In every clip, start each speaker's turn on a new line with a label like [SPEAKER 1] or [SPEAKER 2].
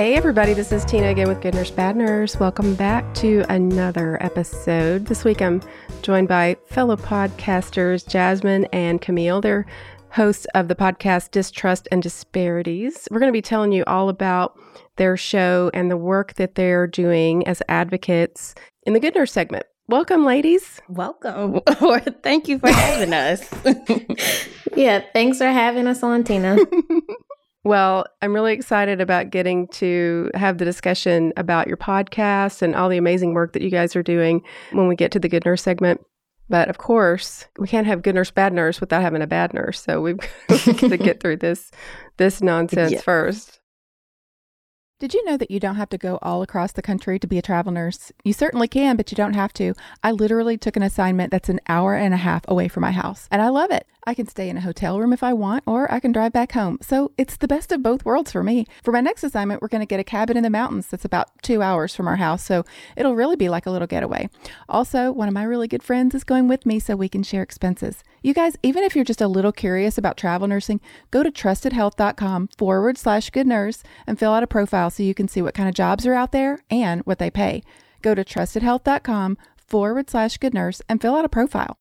[SPEAKER 1] Hey, everybody, this is Tina again with Good Nurse Bad Nurse. Welcome back to another episode. This week I'm joined by fellow podcasters Jasmyn and Camille. They're hosts of the podcast Distrust and Disparities. We're going to be telling you all about their show and the work that they're doing as advocates in the Good Nurse segment. Welcome, ladies.
[SPEAKER 2] Welcome, thank you for having us.
[SPEAKER 3] yeah, thanks for having us on, Tina.
[SPEAKER 1] Well, I'm really excited about getting to have the discussion about your podcast and all the amazing work that you guys are doing when we get to the Good Nurse segment. But of course, we can't have good nurse, bad nurse without having a bad nurse. So we've got to get through this this nonsense yeah. first.
[SPEAKER 4] Did you know that you don't have to go all across the country to be a travel nurse? You certainly can, but you don't have to. I literally took an assignment that's an hour and a half away from my house, and I love it. I can stay in a hotel room if I want, or I can drive back home. So it's the best of both worlds for me. For my next assignment, we're going to get a cabin in the mountains that's about two hours from our house, so it'll really be like a little getaway. Also, one of my really good friends is going with me so we can share expenses. You guys, even if you're just a little curious about travel nursing, go to trustedhealth.com forward slash good nurse and fill out a profile so you can see what kind of jobs are out there and what they pay. Go to trustedhealth.com forward slash good nurse and fill out a profile.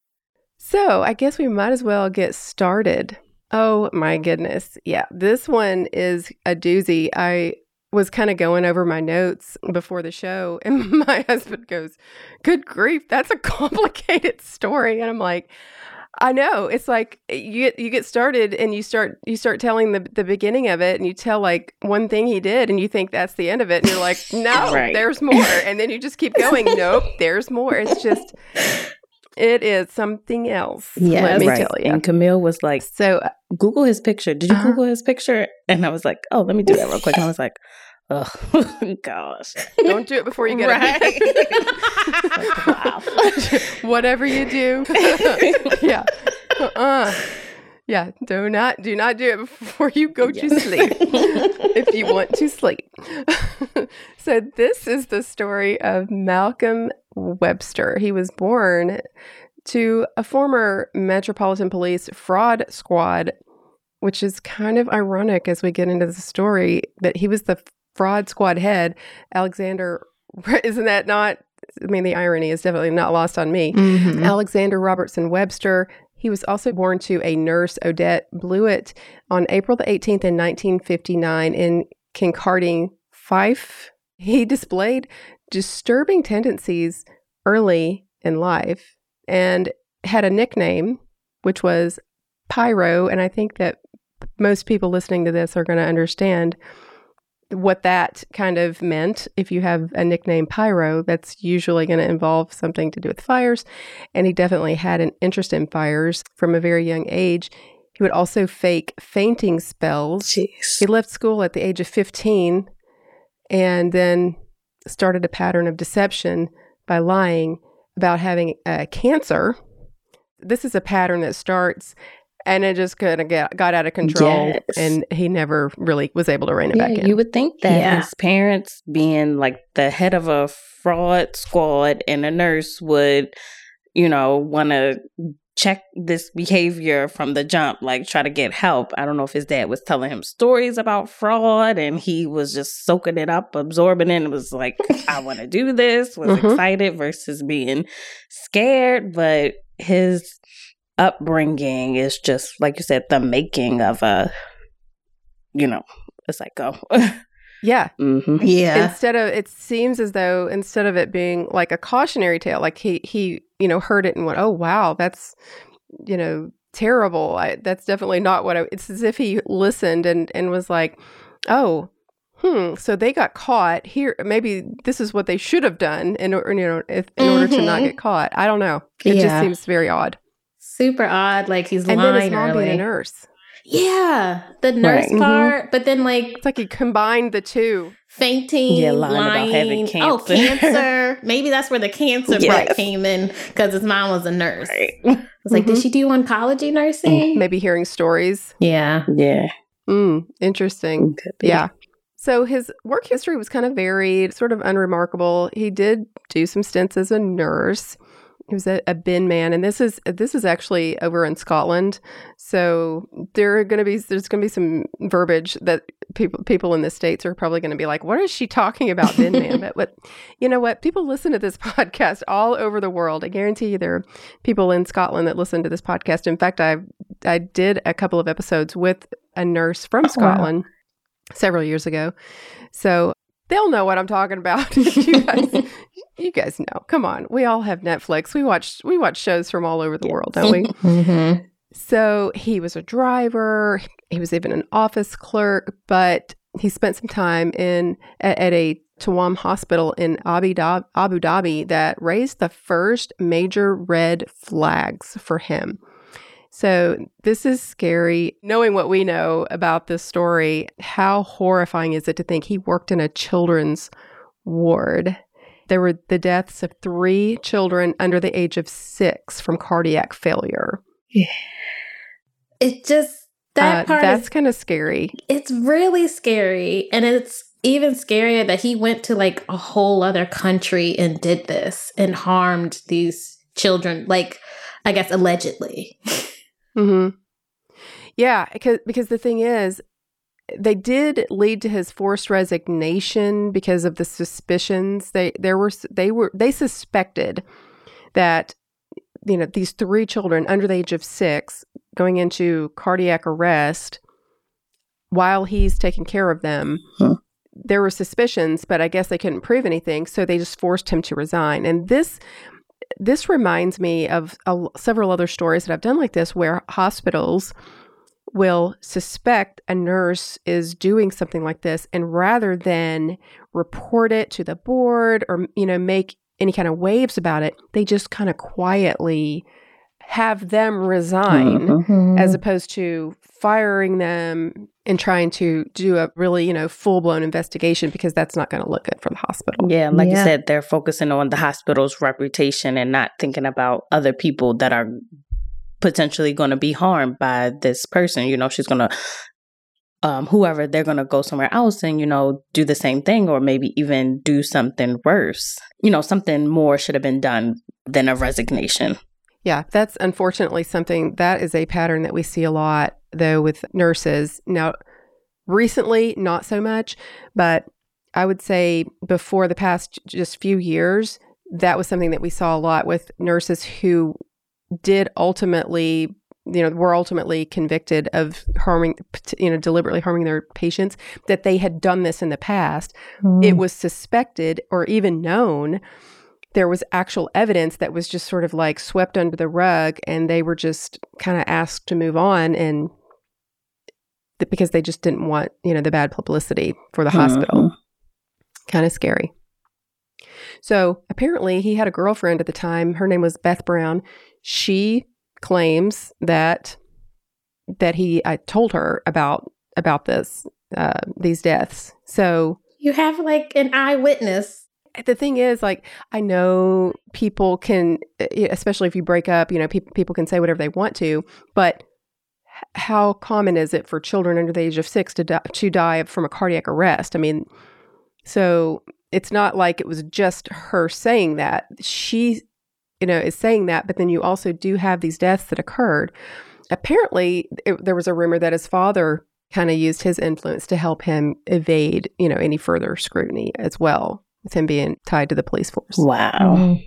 [SPEAKER 1] So I guess we might as well get started. Oh my goodness. Yeah, this one is a doozy. I was kind of going over my notes before the show, and my husband goes, Good grief, that's a complicated story. And I'm like, I know. It's like eh, you get you get started and you start you start telling the the beginning of it and you tell like one thing he did and you think that's the end of it and you're like, no, right. there's more. And then you just keep going, nope, there's more. It's just it is something else. Yeah, let me right. tell you.
[SPEAKER 2] And Camille was like, "So uh, Google his picture. Did you uh-huh. Google his picture?" And I was like, "Oh, let me do that real quick." And I was like, "Oh gosh,
[SPEAKER 1] don't do it before you get right. it." wow. Whatever you do, yeah. Uh-uh. Yeah, do not do not do it before you go yes. to sleep. if you want to sleep. so this is the story of Malcolm Webster. He was born to a former Metropolitan Police fraud squad, which is kind of ironic as we get into the story that he was the fraud squad head. Alexander, isn't that not? I mean, the irony is definitely not lost on me. Mm-hmm. Alexander Robertson Webster he was also born to a nurse, Odette Blewett, on April the 18th in 1959 in Kincardine, Fife. He displayed disturbing tendencies early in life and had a nickname, which was Pyro. And I think that most people listening to this are going to understand what that kind of meant. If you have a nickname Pyro, that's usually going to involve something to do with fires. And he definitely had an interest in fires from a very young age. He would also fake fainting spells.
[SPEAKER 2] Jeez.
[SPEAKER 1] He left school at the age of 15 and then started a pattern of deception by lying about having uh, cancer. This is a pattern that starts and it just kind of got, got out of control yes. and he never really was able to rein it yeah, back in
[SPEAKER 2] you would think that yeah. his parents being like the head of a fraud squad and a nurse would you know want to check this behavior from the jump like try to get help i don't know if his dad was telling him stories about fraud and he was just soaking it up absorbing it and was like i want to do this was mm-hmm. excited versus being scared but his upbringing is just like you said the making of a you know a psycho
[SPEAKER 1] yeah
[SPEAKER 2] mm-hmm.
[SPEAKER 1] yeah instead of it seems as though instead of it being like a cautionary tale like he he you know heard it and went oh wow that's you know terrible. I, that's definitely not what I. It's as if he listened and and was like, oh. Hmm. So they got caught here. Maybe this is what they should have done in, or- you know, if, in order to not
[SPEAKER 3] Mhm.
[SPEAKER 1] get caught. I don't know. It just seems very odd.
[SPEAKER 3] Super odd. Like he's
[SPEAKER 1] And then his
[SPEAKER 3] lying
[SPEAKER 1] mom being a nurse.
[SPEAKER 3] Yeah, the nurse
[SPEAKER 2] Right. Mhm.
[SPEAKER 3] part, but then like
[SPEAKER 1] It's like he combined the two.
[SPEAKER 3] fainting,
[SPEAKER 2] Yeah, lying about having
[SPEAKER 3] Oh,
[SPEAKER 2] cancer.
[SPEAKER 3] cancer. Maybe that's where the cancer part came in because his mom was a nurse.
[SPEAKER 2] Right.
[SPEAKER 3] I was like,
[SPEAKER 1] Mhm.
[SPEAKER 3] did she do oncology nursing?
[SPEAKER 1] Maybe hearing stories.
[SPEAKER 3] Yeah.
[SPEAKER 2] Yeah.
[SPEAKER 1] Mm, interesting. Yeah. So his work history was kind of varied, sort of unremarkable. He did do some stints as a nurse. He was a, a bin man, and this is this is actually over in Scotland. So there are going to be there's going to be some verbiage that people people in the states are probably going to be like, "What is she talking about, bin man?" But what you know what people listen to this podcast all over the world. I guarantee you there are people in Scotland that listen to this podcast. In fact, I I did a couple of episodes with a nurse from
[SPEAKER 2] Oh, wow.
[SPEAKER 1] Scotland several years ago. So they'll know what I'm talking about. you, guys, you guys know. Come on. We all have Netflix. We watch we watch shows from all over the world, don't we?
[SPEAKER 3] Mm-hmm.
[SPEAKER 1] So he was a driver. He was even an office clerk, but he spent some time in at, at a Tawam hospital in Abu Dhabi, Abu Dhabi that raised the first major red flags for him. So this is scary. Knowing what we know about this story, how horrifying is it to think he worked in a children's ward? There were the deaths of three children under the age of six from cardiac failure. Yeah.
[SPEAKER 3] It just that
[SPEAKER 1] Uh,
[SPEAKER 3] part
[SPEAKER 1] that's kind of scary.
[SPEAKER 3] it's really scary. And it's even scarier that he went to like a whole other country and did this and harmed these children, like I guess allegedly.
[SPEAKER 1] hmm Yeah, because because the thing is, they did lead to his forced resignation because of the suspicions. They there were they were they suspected that you know these three children under the age of six going into cardiac arrest while he's taking care of them.
[SPEAKER 2] Huh.
[SPEAKER 1] There were suspicions, but I guess they couldn't prove anything, so they just forced him to resign. And this this reminds me of a, several other stories that I've done like this where hospitals will suspect a nurse is doing something like this and rather than report it to the board or you know make any kind of waves about it they just kind of quietly have them resign
[SPEAKER 2] Mhm.
[SPEAKER 1] as opposed to firing them and trying to do a really you know full-blown investigation because that's not going to look good for the hospital
[SPEAKER 2] Yeah, like you said, they're focusing on the hospital's reputation and not thinking about other people that are potentially going to be harmed by this person. You know, she's going to, um, whoever, they're going to go somewhere else and, you know, do the same thing or maybe even do something worse. You know, something more should have been done than a resignation.
[SPEAKER 1] Yeah, that's unfortunately something that is a pattern that we see a lot though with nurses. Now, recently, not so much, but I would say before the past just few years, that was something that we saw a lot with nurses who did ultimately, you know, were ultimately convicted of harming, you know, deliberately harming their patients, that they had done this in the past. It hmm. was suspected or even known there was actual evidence that was just sort of like swept under the rug and they were just kind of asked to move on and th- because they just didn't want you know the bad publicity for the hospital. Mm-hmm. Kind of scary. So apparently he had a girlfriend at the time. Her name was beth brown she claims that that he i told her about about this uh, these deaths. So
[SPEAKER 3] You have like an eyewitness.
[SPEAKER 1] the thing is like i know people can especially if you break up you know people people can say whatever they want to but how common is it for children under the age of 6 to die, to die from a cardiac arrest? I mean so it's not like it was just her saying that. She you know is saying that but then you also do have these deaths that occurred apparently it, there was a rumor that his father kind of used his influence to help him evade you know any further scrutiny as well with him being tied to the police force
[SPEAKER 2] Wow. Mm-hmm.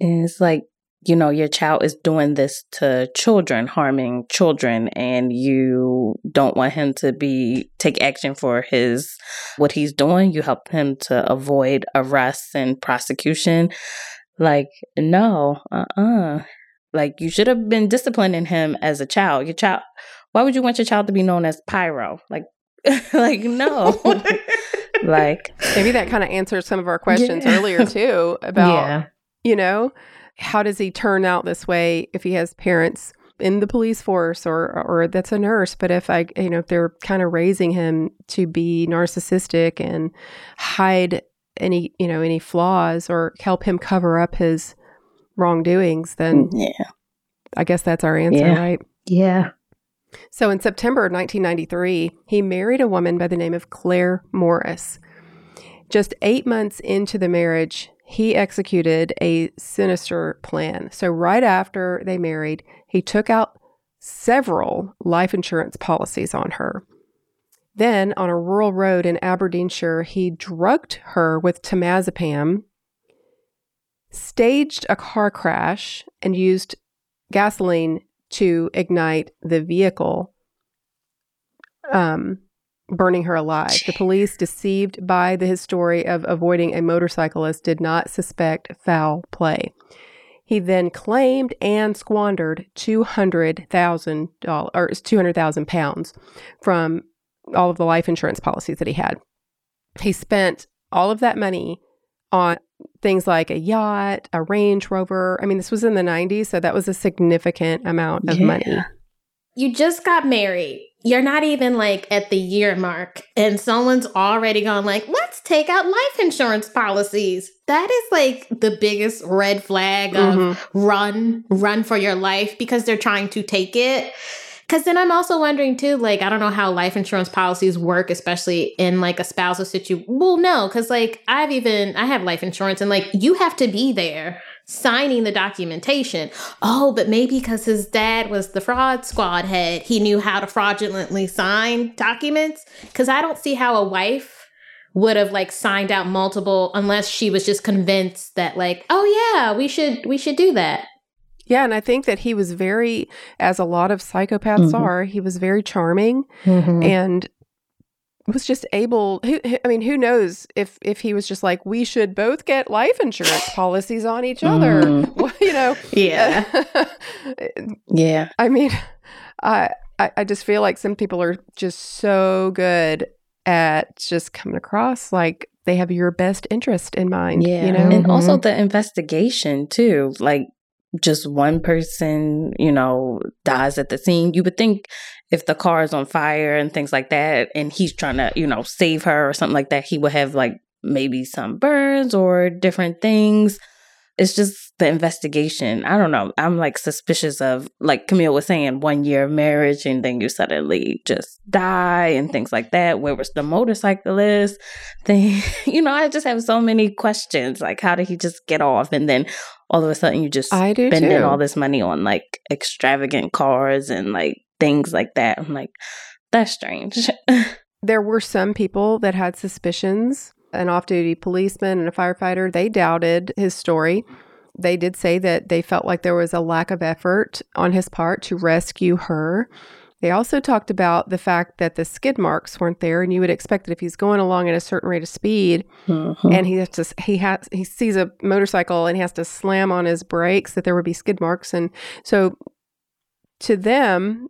[SPEAKER 2] And it's like, you know, your child is doing this to children, harming children, and you don't want him to be take action for his what he's doing. You help him to avoid arrest and prosecution. Like, no, uh uh Like you should have been disciplining him as a child. Your child why would you want your child to be known as Pyro? Like like no. like
[SPEAKER 1] maybe that kind of answers some of our questions yeah. earlier too about yeah. you know, how does he turn out this way if he has parents in the police force or or that's a nurse but if i you know if they're kind of raising him to be narcissistic and hide any you know any flaws or help him cover up his wrongdoings then
[SPEAKER 2] mm, yeah
[SPEAKER 1] i guess that's our answer
[SPEAKER 2] yeah.
[SPEAKER 1] right
[SPEAKER 3] yeah
[SPEAKER 1] so in september 1993 he married a woman by the name of claire morris just eight months into the marriage he executed a sinister plan. So, right after they married, he took out several life insurance policies on her. Then, on a rural road in Aberdeenshire, he drugged her with temazepam, staged a car crash, and used gasoline to ignite the vehicle. Um, burning her alive. The police, deceived by the his story of avoiding a motorcyclist, did not suspect foul play. He then claimed and squandered two hundred thousand dollars or two hundred thousand pounds from all of the life insurance policies that he had. He spent all of that money on things like a yacht, a Range Rover. I mean, this was in the 90s, so that was a significant amount of yeah. money.
[SPEAKER 3] You just got married you're not even like at the year mark and someone's already gone like let's take out life insurance policies that is like the biggest red flag of mm-hmm. run run for your life because they're trying to take it because then i'm also wondering too like i don't know how life insurance policies work especially in like a spousal situation well no because like i've even i have life insurance and like you have to be there signing the documentation. Oh, but maybe because his dad was the fraud squad head, he knew how to fraudulently sign documents. Because I don't see how a wife would have like signed out multiple unless she was just convinced that like, oh yeah, we should we should do that.
[SPEAKER 1] Yeah, and I think that he was very, as a lot of psychopaths mm-hmm. are, he was very charming mm-hmm. and was just able who, I mean who knows if if he was just like we should both get life insurance policies on each other mm. well, you know
[SPEAKER 2] yeah yeah
[SPEAKER 1] I mean I I just feel like some people are just so good at just coming across like they have your best interest in mind
[SPEAKER 2] yeah
[SPEAKER 1] you know
[SPEAKER 2] and mm-hmm. also the investigation too like just one person, you know, dies at the scene, you would think if the car is on fire and things like that, and he's trying to, you know, save her or something like that, he would have like maybe some burns or different things. It's just the investigation. I don't know. I'm like suspicious of, like Camille was saying, one year of marriage and then you suddenly just die and things like that. Where was the motorcyclist thing? you know, I just have so many questions. Like, how did he just get off? And then all of a sudden you just
[SPEAKER 1] I do
[SPEAKER 2] spending
[SPEAKER 1] too.
[SPEAKER 2] all this money on like extravagant cars and like things like that. I'm like, that's strange.
[SPEAKER 1] there were some people that had suspicions. An off duty policeman and a firefighter, they doubted his story. They did say that they felt like there was a lack of effort on his part to rescue her. They also talked about the fact that the skid marks weren't there, and you would expect that if he's going along at a certain rate of speed, mm-hmm. and he has to, he has he sees a motorcycle and he has to slam on his brakes, that there would be skid marks, and so to them,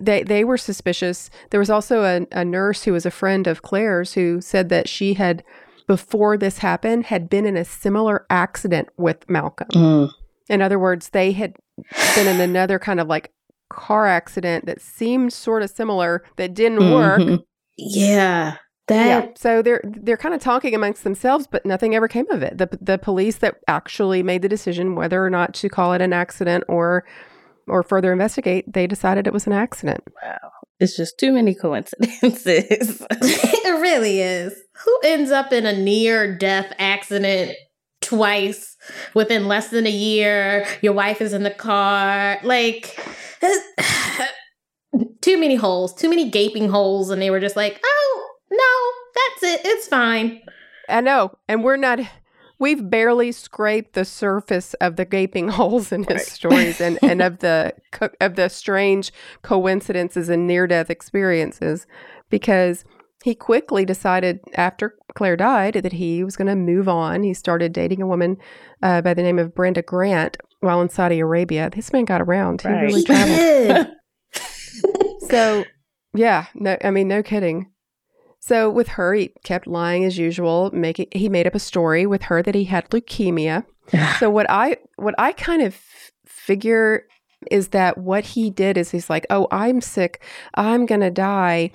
[SPEAKER 1] they they were suspicious. There was also a, a nurse who was a friend of Claire's who said that she had before this happened had been in a similar accident with Malcolm. Mm. In other words, they had been in another kind of like car accident that seemed sort of similar that didn't mm-hmm. work.
[SPEAKER 3] Yeah. That yeah.
[SPEAKER 1] So they're they're kind of talking amongst themselves, but nothing ever came of it. The the police that actually made the decision whether or not to call it an accident or or further investigate, they decided it was an accident.
[SPEAKER 2] Wow. It's just too many coincidences.
[SPEAKER 3] it really is. Who ends up in a near death accident twice within less than a year? Your wife is in the car. Like too many holes, too many gaping holes, and they were just like, "Oh no, that's it. It's fine."
[SPEAKER 1] I know, and we're not. We've barely scraped the surface of the gaping holes in his right. stories and, and of the of the strange coincidences and near death experiences, because he quickly decided after Claire died that he was going to move on. He started dating a woman uh, by the name of Brenda Grant, while in Saudi Arabia. This man got around. He
[SPEAKER 2] Right.
[SPEAKER 1] really traveled. So, yeah, no, I mean, no kidding. So with her, he kept lying as usual. Making he made up a story with her that he had leukemia. so what I what I kind of f- figure is that what he did is he's like, oh, I'm sick, I'm gonna die.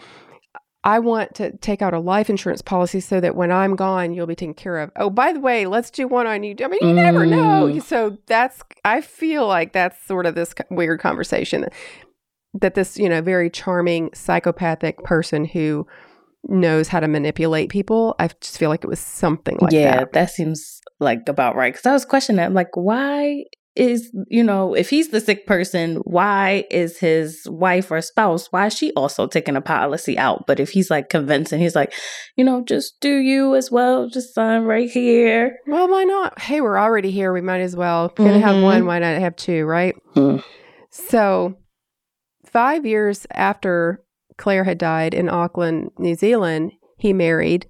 [SPEAKER 1] I want to take out a life insurance policy so that when I'm gone, you'll be taken care of. Oh, by the way, let's do one on you. I mean, you never know.
[SPEAKER 2] Mm.
[SPEAKER 1] So that's, I feel like that's sort of this weird conversation that this, you know, very charming psychopathic person who knows how to manipulate people. I just feel like it was something like
[SPEAKER 2] yeah,
[SPEAKER 1] that.
[SPEAKER 2] Yeah, that. seems like about right. Because I was questioning, I'm like, why is you know, if he's the sick person, why is his wife or spouse? Why is she also taking a policy out? But if he's like convincing, he's like, you know, just do you as well, just sign right here.
[SPEAKER 1] Well, why not? Hey, we're already here. We might as well. Gonna have
[SPEAKER 2] Mhm.
[SPEAKER 1] one. Why not have two? Right.
[SPEAKER 2] Mm.
[SPEAKER 1] So, five years after Claire had died in Auckland, New Zealand, he married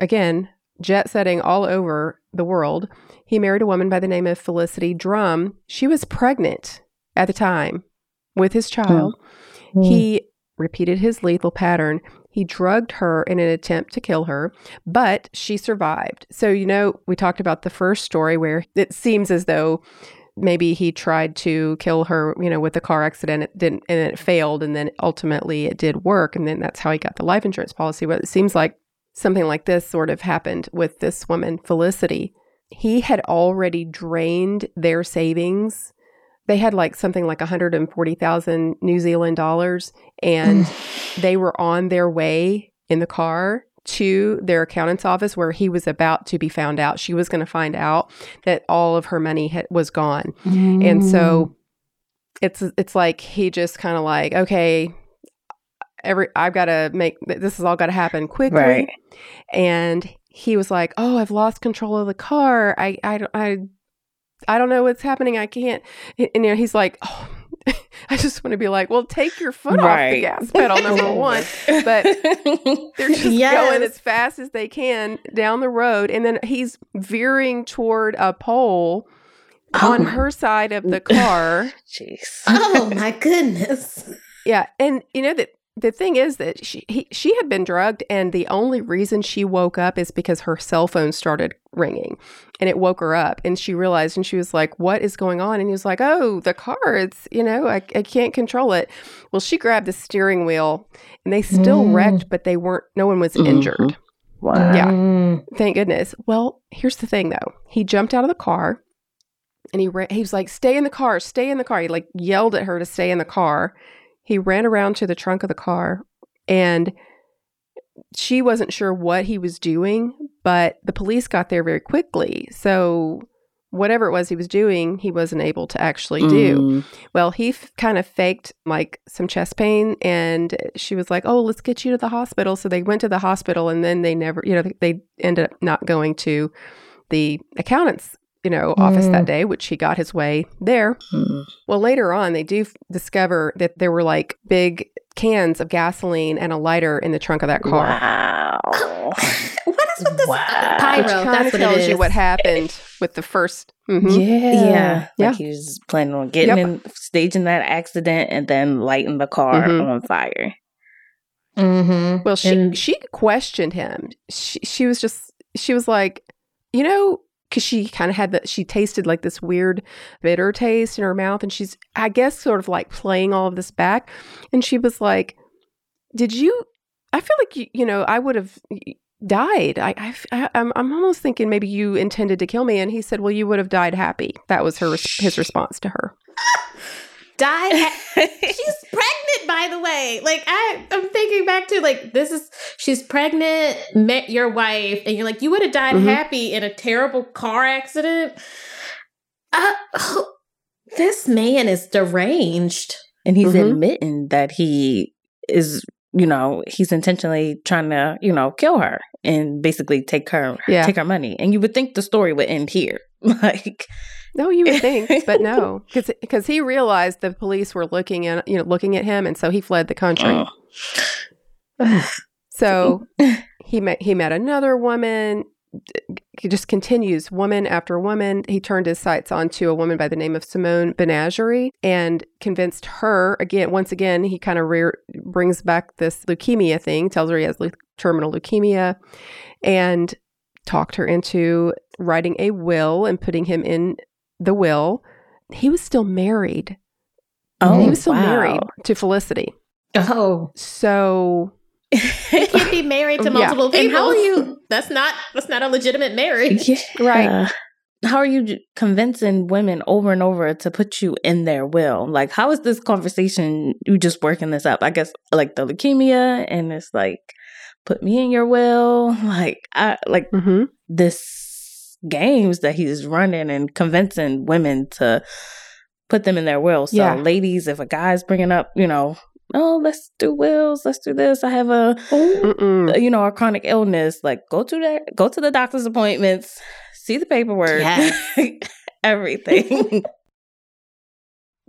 [SPEAKER 1] again, jet setting all over the world. He married a woman by the name of Felicity Drum. She was pregnant at the time with his hmm. child. Hmm. He repeated his lethal pattern. He drugged her in an attempt to kill her, but she survived. So, you know, we talked about the first story where it seems as though maybe he tried to kill her, you know, with a car accident. It didn't, and it failed. And then ultimately it did work. And then that's how he got the life insurance policy. But it seems like something like this sort of happened with this woman, Felicity. He had already drained their savings. They had like something like 140,000 New Zealand dollars and they were on their way in the car to their accountant's office where he was about to be found out. She was going to find out that all of her money had, was gone. And so mm. it's it's like he just kind of like, okay, every I've got to make this has all got to happen quickly.
[SPEAKER 2] Right.
[SPEAKER 1] And he was like, "Oh, I've lost control of the car. I I don't- I I don't know what's happening. I can't." And, you know, he's like, "Oh, I just want to be like, well, take your foot off the gas pedal, number one." But they're just going as fast as they can down the road, and then he's veering toward a pole
[SPEAKER 2] Oh
[SPEAKER 1] on
[SPEAKER 2] my-
[SPEAKER 1] her side of the car.
[SPEAKER 2] jeez.
[SPEAKER 3] Oh my goodness.
[SPEAKER 1] Yeah, and you know that the thing is that she he, she had been drugged, and the only reason she woke up is because her cell phone started ringing, and it woke her up, and she realized, and she was like, "What is going on?" And he was like, "Oh, the car. It's you know, I I can't control it." Well, she grabbed the steering wheel, and they still
[SPEAKER 3] Mm.
[SPEAKER 1] wrecked, but they weren't. No one was
[SPEAKER 2] Mhm.
[SPEAKER 1] injured.
[SPEAKER 2] Wow.
[SPEAKER 1] Yeah.
[SPEAKER 3] Mm.
[SPEAKER 1] Thank goodness. Well, here's the thing though. He jumped out of the car and he ran, he was like, "Stay in the car, stay in the car." He like yelled at her to stay in the car. He ran around to the trunk of the car and she wasn't sure what he was doing, but the police got there very quickly. So whatever it was he was doing, he wasn't able to actually do.
[SPEAKER 2] Mm.
[SPEAKER 1] Well, he f- kind of faked like some chest pain, and she was like, "Oh, let's get you to the hospital." So they went to the hospital, and then they never, you know, they ended up not going to the accountant's, you know, office
[SPEAKER 3] Mm.
[SPEAKER 1] that day, which he got his way there.
[SPEAKER 2] Mm.
[SPEAKER 1] Well, later on, they do f- discover that there were like big cans of gasoline and a lighter in the trunk of that car.
[SPEAKER 2] Wow.
[SPEAKER 3] What is with this
[SPEAKER 2] Wow.
[SPEAKER 3] pyro?
[SPEAKER 1] Which kind of tells
[SPEAKER 3] it is.
[SPEAKER 1] you what happened with the 1st Mhm.
[SPEAKER 2] Yeah.
[SPEAKER 3] Yeah.
[SPEAKER 1] Yeah.
[SPEAKER 2] Like he was planning on getting
[SPEAKER 1] Yep.
[SPEAKER 2] in, staging that accident and then lighting the car
[SPEAKER 1] Mhm.
[SPEAKER 2] on fire.
[SPEAKER 3] Mm-hmm.
[SPEAKER 1] Well, she
[SPEAKER 3] And-
[SPEAKER 1] she questioned him. She she was just she was like, you know, because she kind of had that she tasted like this weird bitter taste in her mouth, and she's I guess sort of like playing all of this back, and she was like, "Did you? I feel like you you know I would have." died I, I I- I'm, I'm almost thinking maybe you intended to kill me and he said well you would have died happy that was her his response to her
[SPEAKER 3] died. at- she's pregnant, by the way. Like I, I'm thinking back to like this is she's pregnant, met your wife, and you're like you would have died
[SPEAKER 1] Mhm.
[SPEAKER 3] happy in a terrible car accident. Uh, this man is deranged.
[SPEAKER 2] and he's
[SPEAKER 1] Mhm.
[SPEAKER 2] admitting that he is, you know, he's intentionally trying to, you know, kill her and basically take her
[SPEAKER 1] Yeah.
[SPEAKER 2] take her money. And you would think the story would end here. Like
[SPEAKER 1] No, you would think, but no, because he realized the police were looking at you know looking at him, and so he fled the country.
[SPEAKER 2] Oh.
[SPEAKER 1] So he met he met another woman. he just continues woman after woman. He turned his sights onto a woman by the name of Simone Banarjee and convinced her again. Once again, he kind of re- brings back this leukemia thing, tells her he has le- terminal leukemia, and talked her into writing a will and putting him in the will. He was still married.
[SPEAKER 2] Oh,
[SPEAKER 1] he was still
[SPEAKER 2] wow.
[SPEAKER 1] married to Felicity.
[SPEAKER 3] Oh,
[SPEAKER 1] So
[SPEAKER 3] he can't be married to
[SPEAKER 1] Yeah.
[SPEAKER 3] multiple
[SPEAKER 2] And
[SPEAKER 3] people.
[SPEAKER 2] how are you-
[SPEAKER 3] That's not. That's not a legitimate marriage.
[SPEAKER 2] Yeah.
[SPEAKER 1] Right.
[SPEAKER 2] How are you convincing women over and over to put you in their will? Like, how is this conversation? You just working this up? I guess like the leukemia, and it's like, put me in your will. Like, I like
[SPEAKER 1] mhm.
[SPEAKER 2] this games that he's running and convincing women to put them in their will. So,
[SPEAKER 1] Yeah.
[SPEAKER 2] ladies, if a guy's bringing up, you know, oh, let's do wills, let's do this. I have a
[SPEAKER 1] Mm-mm.
[SPEAKER 2] you know, a chronic illness, like go to the go to the doctor's appointments, see the paperwork, everything.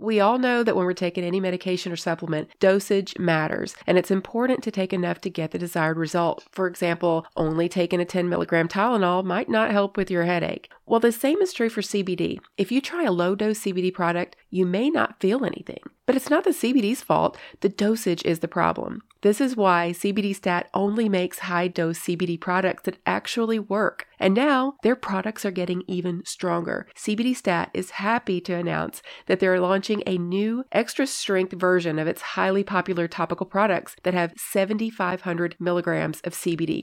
[SPEAKER 5] We all know that when we're taking any medication or supplement, dosage matters, and it's important to take enough to get the desired result. For example, only taking a 10 milligram Tylenol might not help with your headache. Well, the same is true for CBD. If you try a low dose CBD product, you may not feel anything. But it's not the CBD's fault, the dosage is the problem. This is why CBD Stat only makes high dose CBD products that actually work. And now their products are getting even stronger. CBD Stat is happy to announce that they're launching a new extra strength version of its highly popular topical products that have 7,500 milligrams of CBD.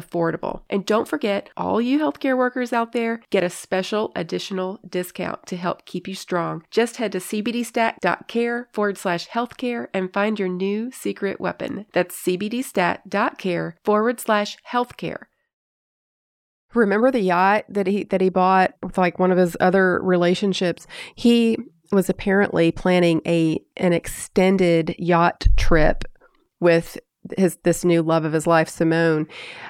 [SPEAKER 5] affordable. And don't forget, all you healthcare workers out there get a special additional discount to help keep you strong. Just head to cbdstat.care forward slash healthcare and find your new secret weapon. That's cbdstat.care forward slash healthcare.
[SPEAKER 1] Remember the yacht that he that he bought with like one of his other relationships? He was apparently planning a an extended yacht trip with his this new love of his life, Simone.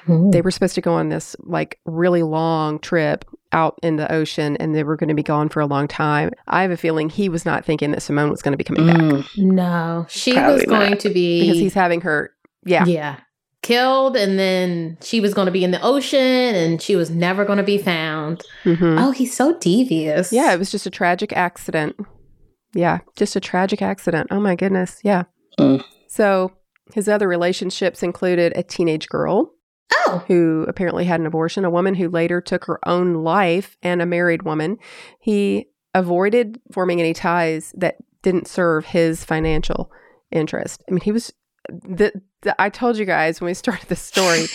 [SPEAKER 1] They were supposed to go on this like really long trip out in the ocean and they were going to be gone for a long time. I have a feeling he was not thinking that Simone was going to be coming back
[SPEAKER 2] Mm.
[SPEAKER 3] No, she
[SPEAKER 2] Probably
[SPEAKER 3] was going
[SPEAKER 2] not.
[SPEAKER 3] to be
[SPEAKER 1] because he's having her yeah.
[SPEAKER 3] yeah killed, and then she was going to be in the ocean, and she was never going to be found.
[SPEAKER 1] Mhm.
[SPEAKER 3] Oh, he's so devious.
[SPEAKER 1] Yeah, it was just a tragic accident. Yeah, just a tragic accident. Oh my goodness. Yeah.
[SPEAKER 2] Mm.
[SPEAKER 1] So his other relationships included a teenage girl
[SPEAKER 3] Oh,
[SPEAKER 1] who apparently had an abortion, a woman who later took her own life, and a married woman. He avoided forming any ties that didn't serve his financial interest. I mean, he was. The, the, I told you guys when we started this story,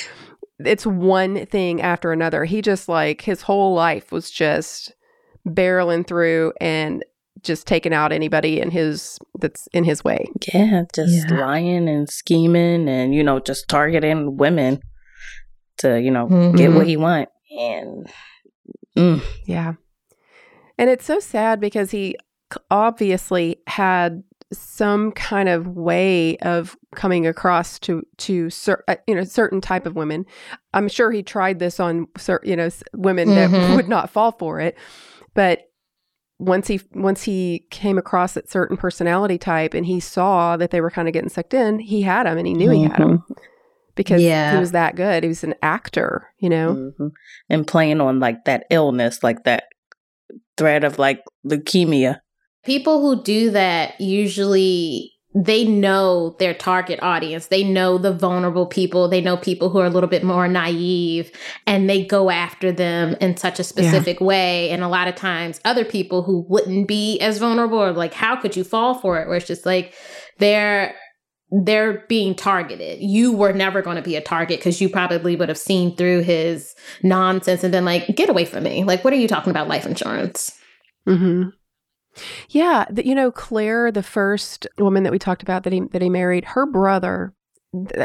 [SPEAKER 1] it's one thing after another. He just like his whole life was just barreling through and just taking out anybody in his that's in his way.
[SPEAKER 2] Yeah, just
[SPEAKER 3] Yeah.
[SPEAKER 2] lying and scheming and, you know, just targeting women to, you know, get
[SPEAKER 3] Mhm.
[SPEAKER 2] what he want. And mm,
[SPEAKER 1] Yeah. And it's so sad because he obviously had some kind of way of coming across to to cer- uh, you know certain type of women. I'm sure he tried this on cer- you know s- women that
[SPEAKER 3] Mhm.
[SPEAKER 1] would not fall for it, but once he once he came across that certain personality type and he saw that they were kind of getting sucked in, he had them and he knew he had them because
[SPEAKER 3] Yeah.
[SPEAKER 1] he was that good. He was an actor, you know.
[SPEAKER 2] mhm. and playing on like that illness, like that threat of like leukemia.
[SPEAKER 3] people who do that usually they know their target audience. They know the vulnerable people. They know people who are a little bit more naive and they go after them in such a specific way. And a lot of times, other people who wouldn't be as vulnerable are like, how could you fall for it? Where it's just like they're they're being targeted. You were never going to be a target because you probably would have seen through his nonsense and been like, get away from me. Like, what are you talking about life insurance?
[SPEAKER 1] Mm-hmm. Yeah, the, you know Claire, the first woman that we talked about that he that he married, her brother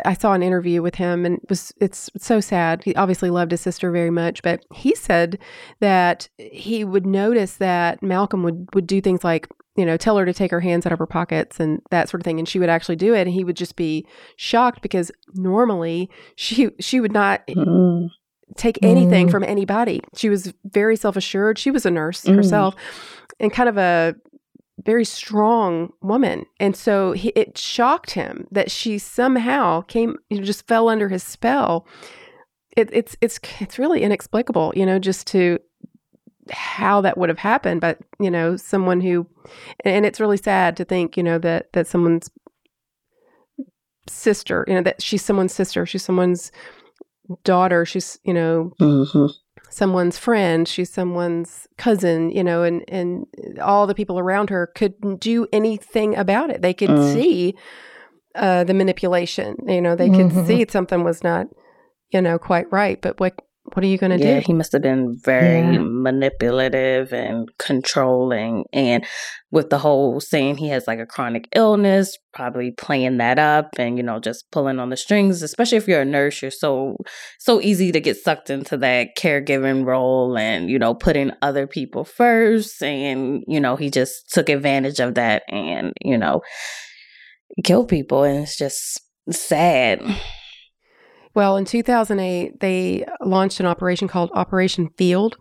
[SPEAKER 1] I saw an interview with him and it was it's so sad. He obviously loved his sister very much, but he said that he would notice that Malcolm would would do things like you know tell her to take her hands out of her pockets and that sort of thing and she would actually do it and he would just be shocked because normally she she would not
[SPEAKER 2] Mm.
[SPEAKER 1] Take anything
[SPEAKER 2] Mm.
[SPEAKER 1] from anybody. She was very self-assured. She was a nurse
[SPEAKER 2] Mm.
[SPEAKER 1] herself and kind of a very strong woman. And so he, it shocked him that she somehow came you know, just fell under his spell. It, it's it's it's really inexplicable, you know, just to how that would have happened but you know someone who and it's really sad to think you know that that someone's sister you know that she's someone's sister she's someone's daughter she's you know
[SPEAKER 2] Mhm.
[SPEAKER 1] someone's friend she's someone's cousin you know and and all the people around her couldn't do anything about it they could
[SPEAKER 2] Mm.
[SPEAKER 1] see uh the manipulation you know they could
[SPEAKER 3] Mhm.
[SPEAKER 1] see something was not you know quite right but what what are you going to
[SPEAKER 2] Yeah,
[SPEAKER 1] do
[SPEAKER 2] he must have been very
[SPEAKER 3] Yeah.
[SPEAKER 2] manipulative and controlling. And with the whole saying he has like a chronic illness, probably playing that up and, you know, just pulling on the strings, especially if you're a nurse, you're so, so easy to get sucked into that caregiving role and, you know, putting other people first. And, you know, he just took advantage of that and, you know, killed people. And it's just sad.
[SPEAKER 1] Well, in 2008, they launched an operation called Operation Field.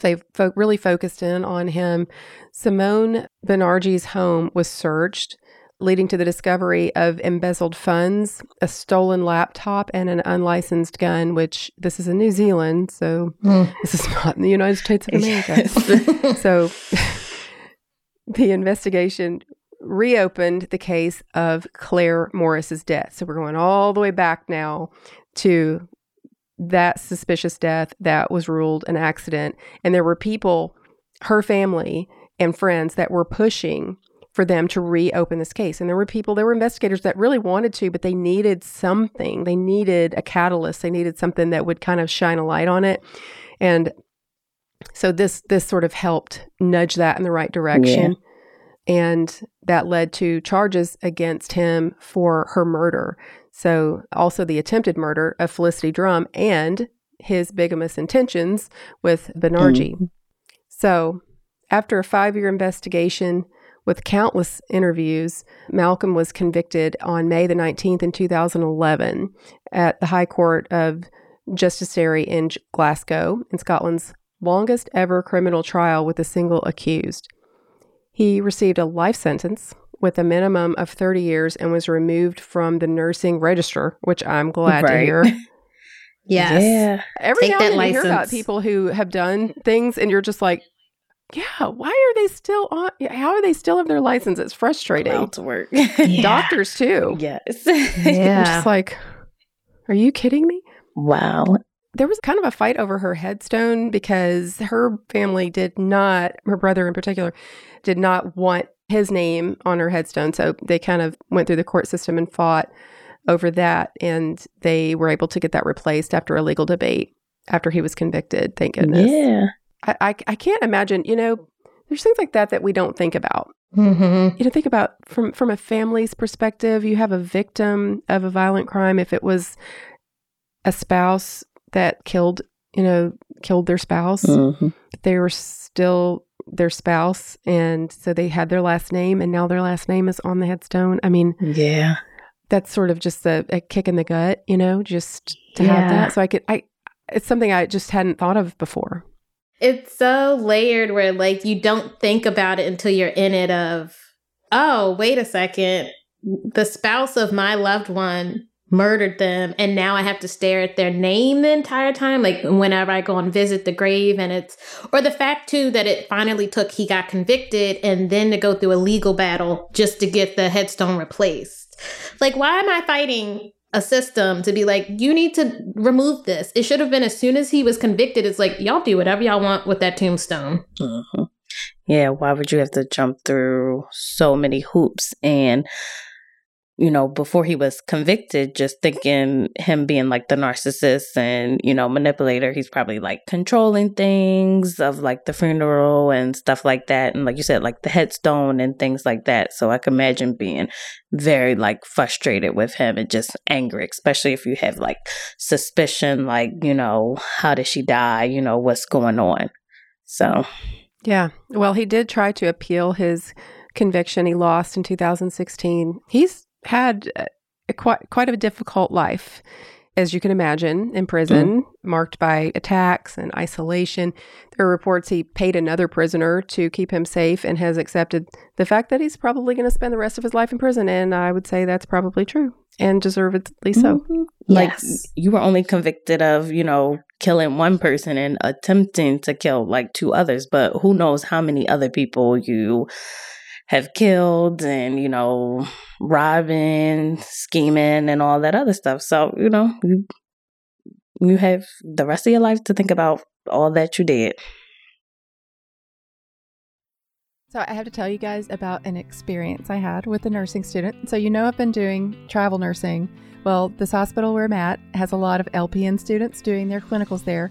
[SPEAKER 1] They fo- really focused in on him. Simone Banarjee's home was searched, leading to the discovery of embezzled funds, a stolen laptop, and an unlicensed gun, which this is in New Zealand, so
[SPEAKER 3] Mm.
[SPEAKER 1] this is not in the United States of America.
[SPEAKER 2] Yes.
[SPEAKER 1] So the investigation reopened the case of Claire Morris's death. So we're going all the way back now to that suspicious death that was ruled an accident. And there were people, her family and friends, that were pushing for them to reopen this case. And there were people, there were investigators that really wanted to, but they needed something. They needed a catalyst. They needed something that would kind of shine a light on it. And so this this sort of helped nudge that in the right direction. And that led to charges against him for her murder. So also the attempted murder of Felicity Drum and his bigamous intentions with Banarjee. Mm-hmm. So after a five year investigation with countless interviews, Malcolm was convicted on May the 19th in 2011 at the High Court of Justiciary in Glasgow, in Scotland's longest ever criminal trial with a single accused. He received a life sentence with a minimum of 30 years and was removed from the nursing register, which I'm glad to hear.
[SPEAKER 3] Yes.
[SPEAKER 2] Yeah.
[SPEAKER 1] Every
[SPEAKER 3] Take
[SPEAKER 1] now
[SPEAKER 3] that
[SPEAKER 1] and then you hear about people who have done things and you're just like, yeah, why are they still on? How are they still have their license? It's frustrating.
[SPEAKER 2] Allowed to work.
[SPEAKER 1] Doctors too.
[SPEAKER 2] Yes.
[SPEAKER 1] I'm
[SPEAKER 3] Yeah.
[SPEAKER 1] just like, are you kidding me?
[SPEAKER 2] wow.
[SPEAKER 1] There was kind of a fight over her headstone because her family did not, her brother in particular, did not want his name on her headstone. So they kind of went through the court system and fought over that. And they were able to get that replaced after a legal debate after he was convicted. Thank goodness.
[SPEAKER 2] Yeah.
[SPEAKER 1] I, I, I can't imagine, you know, there's things like that that we don't think about.
[SPEAKER 3] Mm-hmm.
[SPEAKER 1] You know, think about from from a family's perspective, you have a victim of a violent crime. If it was a spouse that killed, you know, killed their spouse,
[SPEAKER 2] Mhm.
[SPEAKER 1] they were still their spouse, and so they had their last name, and now their last name is on the headstone. I mean,
[SPEAKER 2] Yeah.
[SPEAKER 1] that's sort of just a, a kick in the gut, you know, just to have that. So I could, I, it's something I just hadn't thought of before.
[SPEAKER 3] It's so layered where like you don't think about it until you're in it of, oh, wait a second. The spouse of my loved one murdered them and now I have to stare at their name the entire time. Like whenever I go and visit the grave and it's or the fact too that it finally took he got convicted and then to go through a legal battle just to get the headstone replaced. Like why am I fighting a system to be like, you need to remove this. It should have been as soon as he was convicted, it's like, y'all do whatever y'all want with that tombstone.
[SPEAKER 2] Mhm. Yeah, why would you have to jump through so many hoops? And you know, before he was convicted, just thinking him being like the narcissist and, you know, manipulator, he's probably like controlling things of like the funeral and stuff like that. And like you said, like the headstone and things like that. So I can imagine being very like frustrated with him and just angry, especially if you have like suspicion, like, you know, how did she die? You know, what's going on? So,
[SPEAKER 1] yeah. Well, he did try to appeal his conviction. He lost in 2016. He's had a, quite quite a difficult life, as you can imagine, in prison, mm-hmm. marked by attacks and isolation. There are reports he paid another prisoner to keep him safe and has accepted the fact that he's probably going to spend the rest of his life in prison. And I would say that's probably true and deservedly so.
[SPEAKER 2] Mm-hmm. Like yes. you were only convicted of, you know, killing one person and attempting to kill like two others, but who knows how many other people you have killed and, you know, robbing, scheming, and all that other stuff. So, you know, you, you have the rest of your life to think about all that you did.
[SPEAKER 4] So, I have to tell you guys about an experience I had with a nursing student. So, you know, I've been doing travel nursing. Well, this hospital where I'm at has a lot of LPN students doing their clinicals there.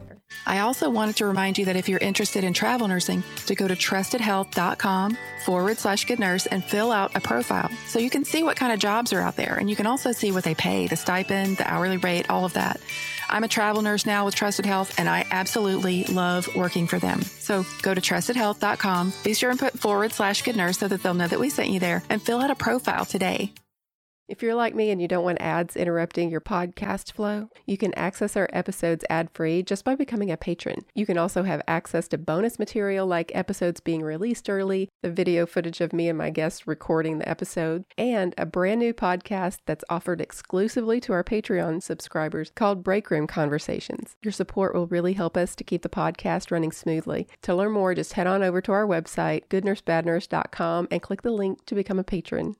[SPEAKER 4] I also wanted to remind you that if you're interested in travel nursing, to go to trustedhealth.com forward slash good nurse and fill out a profile so you can see what kind of jobs are out there and you can also see what they pay the stipend, the hourly rate, all of that. I'm a travel nurse now with Trusted Health and I absolutely love working for them. So go to trustedhealth.com, be sure and put forward slash good nurse so that they'll know that we sent you there and fill out a profile today.
[SPEAKER 1] If you're like me and you don't want ads interrupting your podcast flow, you can access our episodes ad free just by becoming a patron. You can also have access to bonus material like episodes being released early, the video footage of me and my guests recording the episode, and a brand new podcast that's offered exclusively to our Patreon subscribers called Break Room Conversations. Your support will really help us to keep the podcast running smoothly. To learn more, just head on over to our website, goodnursebadnurse.com, and click the link to become a patron.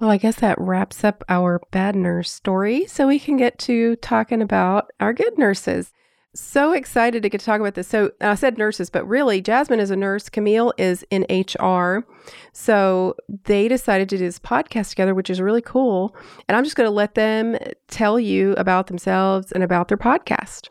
[SPEAKER 1] Well, I guess that wraps up our bad nurse story. So we can get to talking about our good nurses. So excited to get to talk about this. So I said nurses, but really, Jasmyn is a nurse. Camille is in HR. So they decided to do this podcast together, which is really cool. And I'm just going to let them tell you about themselves and about their podcast.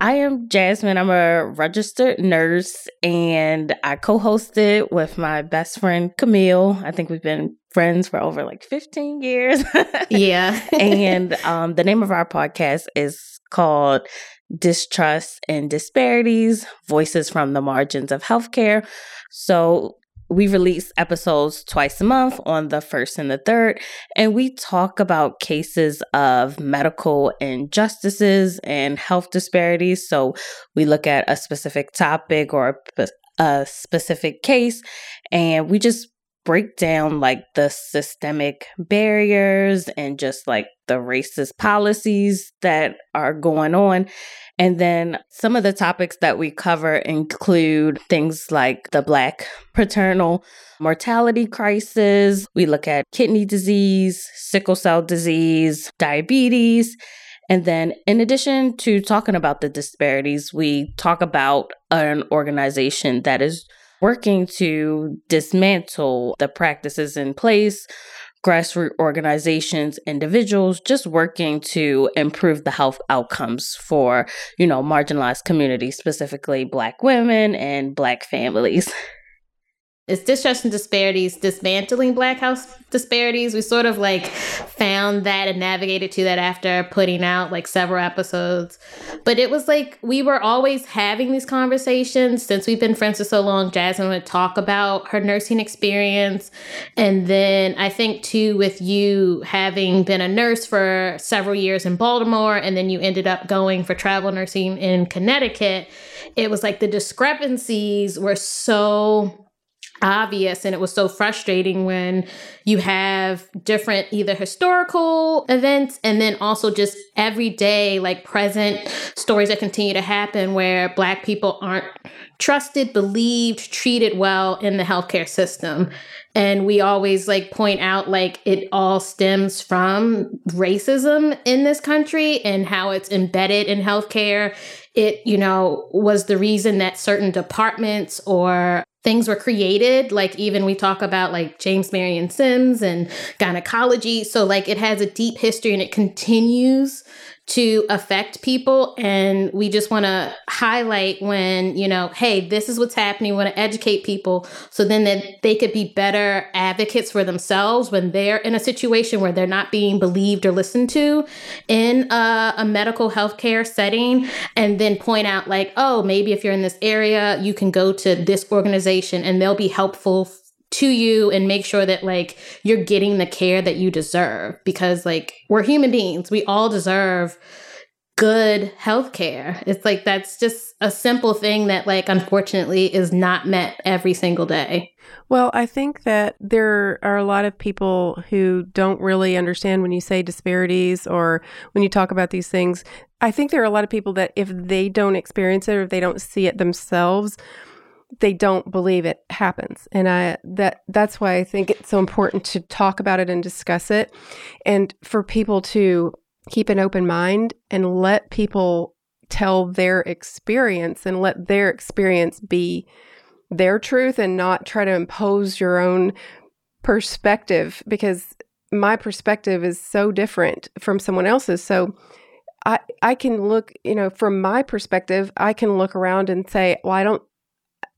[SPEAKER 2] I am Jasmyn. I'm a registered nurse and I co hosted with my best friend Camille. I think we've been friends for over like 15 years.
[SPEAKER 3] yeah.
[SPEAKER 2] and um, the name of our podcast is called Distrust and Disparities Voices from the Margins of Healthcare. So we release episodes twice a month on the first and the third, and we talk about cases of medical injustices and health disparities. So we look at a specific topic or a specific case, and we just break down like the systemic barriers and just like the racist policies that are going on. And then some of the topics that we cover include things like the Black paternal mortality crisis. We look at kidney disease, sickle cell disease, diabetes. And then, in addition to talking about the disparities, we talk about an organization that is working to dismantle the practices in place grassroots organizations, individuals just working to improve the health outcomes for, you know, marginalized communities, specifically Black women and Black families.
[SPEAKER 3] It's distrust and disparities, dismantling black house disparities. We sort of like found that and navigated to that after putting out like several episodes. But it was like we were always having these conversations since we've been friends for so long. Jasmyn would talk about her nursing experience. And then I think too, with you having been a nurse for several years in Baltimore, and then you ended up going for travel nursing in Connecticut, it was like the discrepancies were so obvious and it was so frustrating when you have different either historical events and then also just everyday like present stories that continue to happen where black people aren't trusted believed treated well in the healthcare system. And we always like point out like it all stems from racism in this country and how it's embedded in healthcare. It you know was the reason that certain departments or things were created like even we talk about like james marion sims and gynecology. So like it has a deep history and it continues to affect people. And we just want to highlight when you know hey this is what's happening. We want to educate people so then that they could be better advocates for themselves when they're in a situation where they're not being believed or listened to in a, a medical healthcare setting. And then point out like oh maybe if you're in this area you can go to this organization and they'll be helpful to you and make sure that like you're getting the care that you deserve because like we're human beings. We all deserve good health care. It's like that's just a simple thing that like unfortunately is not met every single day.
[SPEAKER 1] Well i think that there are a lot of people who don't really understand when you say disparities or when you talk about these things. I think there are a lot of people that if they don't experience it or if they don't see it themselves they don't believe it happens. And i that that's why i think it's so important to talk about it and discuss it. And for people to keep an open mind and let people tell their experience and let their experience be their truth and not try to impose your own perspective because my perspective is so different from someone else's. So I, I can look, you know, from my perspective, I can look around and say, well, I don't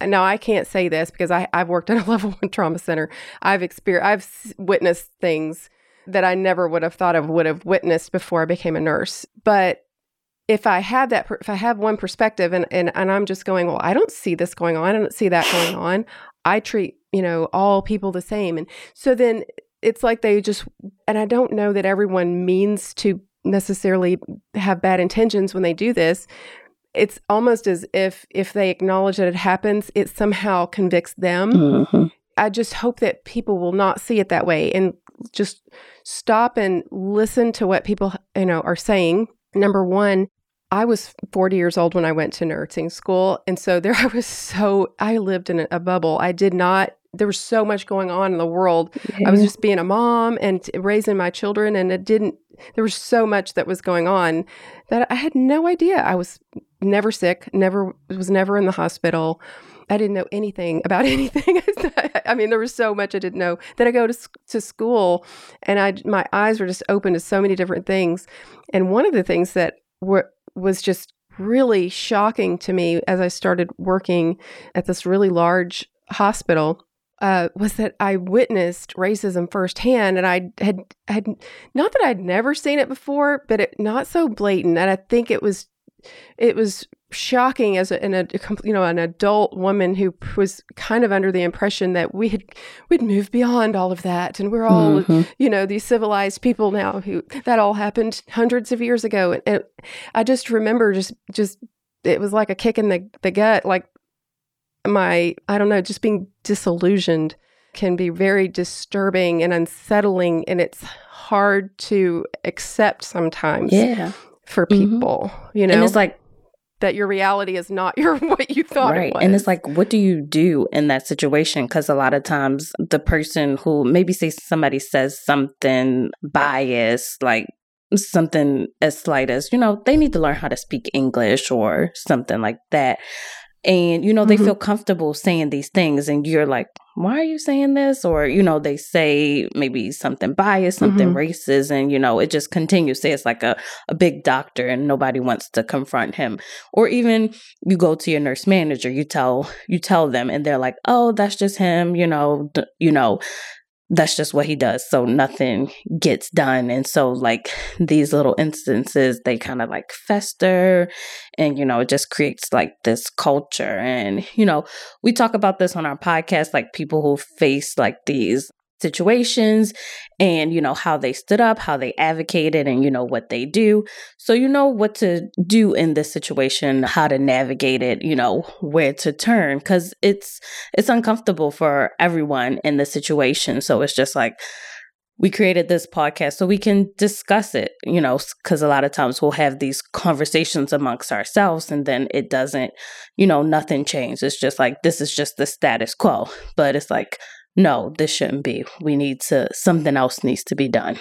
[SPEAKER 1] now I can't say this because I, I've worked at a level one trauma center. I've experienced, I've witnessed things that I never would have thought of would have witnessed before I became a nurse. But if I have that, if I have one perspective and, and, and I'm just going, well, I don't see this going on. I don't see that going on. I treat, you know, all people the same. And so then it's like they just, and I don't know that everyone means to necessarily have bad intentions when they do this, it's almost as if if they acknowledge that it happens, it somehow convicts them. Mm-hmm. I just hope that people will not see it that way and just stop and listen to what people you know are saying. Number one, I was 40 years old when I went to nursing school, and so there I was so I lived in a bubble. I did not there was so much going on in the world. I was just being a mom and raising my children, and it didn't. There was so much that was going on that I had no idea. I was never sick, never was never in the hospital. I didn't know anything about anything. I mean, there was so much I didn't know. Then I go to to school, and I my eyes were just open to so many different things. And one of the things that were was just really shocking to me as I started working at this really large hospital uh, was that I witnessed racism firsthand, and I had had not that I'd never seen it before, but it not so blatant. And I think it was it was shocking as a, a you know an adult woman who was kind of under the impression that we had we'd moved beyond all of that, and we're all mm-hmm. you know these civilized people now who that all happened hundreds of years ago. And, and I just remember just just it was like a kick in the the gut, like my, I don't know, just being disillusioned can be very disturbing and unsettling. And it's hard to accept sometimes
[SPEAKER 2] yeah.
[SPEAKER 1] for mm-hmm. people, mm-hmm. you know?
[SPEAKER 2] And it's like,
[SPEAKER 1] that your reality is not your what you thought right.
[SPEAKER 2] And it's like, what do you do in that situation? Because a lot of times the person who maybe say somebody says something biased, like something as slight as, you know, they need to learn how to speak English or something like that and you know they
[SPEAKER 6] Mhm.
[SPEAKER 2] feel comfortable saying these things and you're like why are you saying this or you know they say maybe something biased something
[SPEAKER 6] Mhm.
[SPEAKER 2] racist and you know it just continues say it's like a, a big doctor and nobody wants to confront him or even you go to your nurse manager you tell you tell them and they're like oh that's just him you know d- you know that's just what he does. So nothing gets done. And so like these little instances they kind of like fester and you know it just creates like this culture. And you know we talk about this on our podcast like people who face like these situations and you know how they stood up how they advocated and you know what they do so you know what to do in this situation how to navigate it you know where to turn cuz it's it's uncomfortable for everyone in the situation so it's just like we created this podcast so we can discuss it, you know, because a lot of times we'll have these conversations amongst ourselves and then it doesn't, you know, nothing changed. It's just like, this is just the status quo. But it's like, no, this shouldn't be. We need to, something else needs to be done.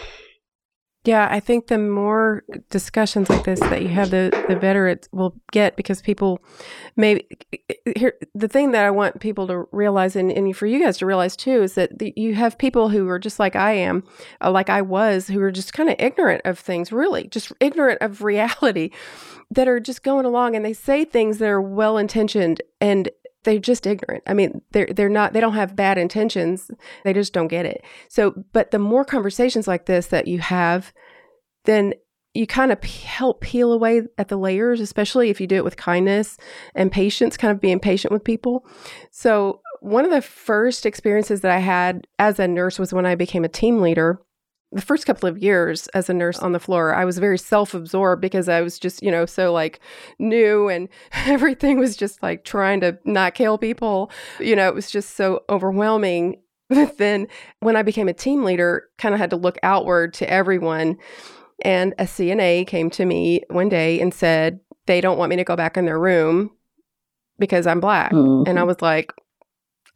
[SPEAKER 1] Yeah, I think the more discussions like this that you have, the the better it will get because people maybe here the thing that I want people to realize and, and for you guys to realize too is that the, you have people who are just like I am, uh, like I was, who are just kind of ignorant of things, really, just ignorant of reality, that are just going along and they say things that are well intentioned and they're just ignorant. I mean, they're they're not they don't have bad intentions. They just don't get it. So, but the more conversations like this that you have, then you kind of p- help peel away at the layers, especially if you do it with kindness and patience, kind of being patient with people. So, one of the first experiences that I had as a nurse was when I became a team leader the first couple of years as a nurse on the floor, I was very self absorbed because I was just, you know, so like new and everything was just like trying to not kill people. You know, it was just so overwhelming. But then when I became a team leader, kind of had to look outward to everyone. And a CNA came to me one day and said, they don't want me to go back in their room because I'm black. And I mm-hmm. was like,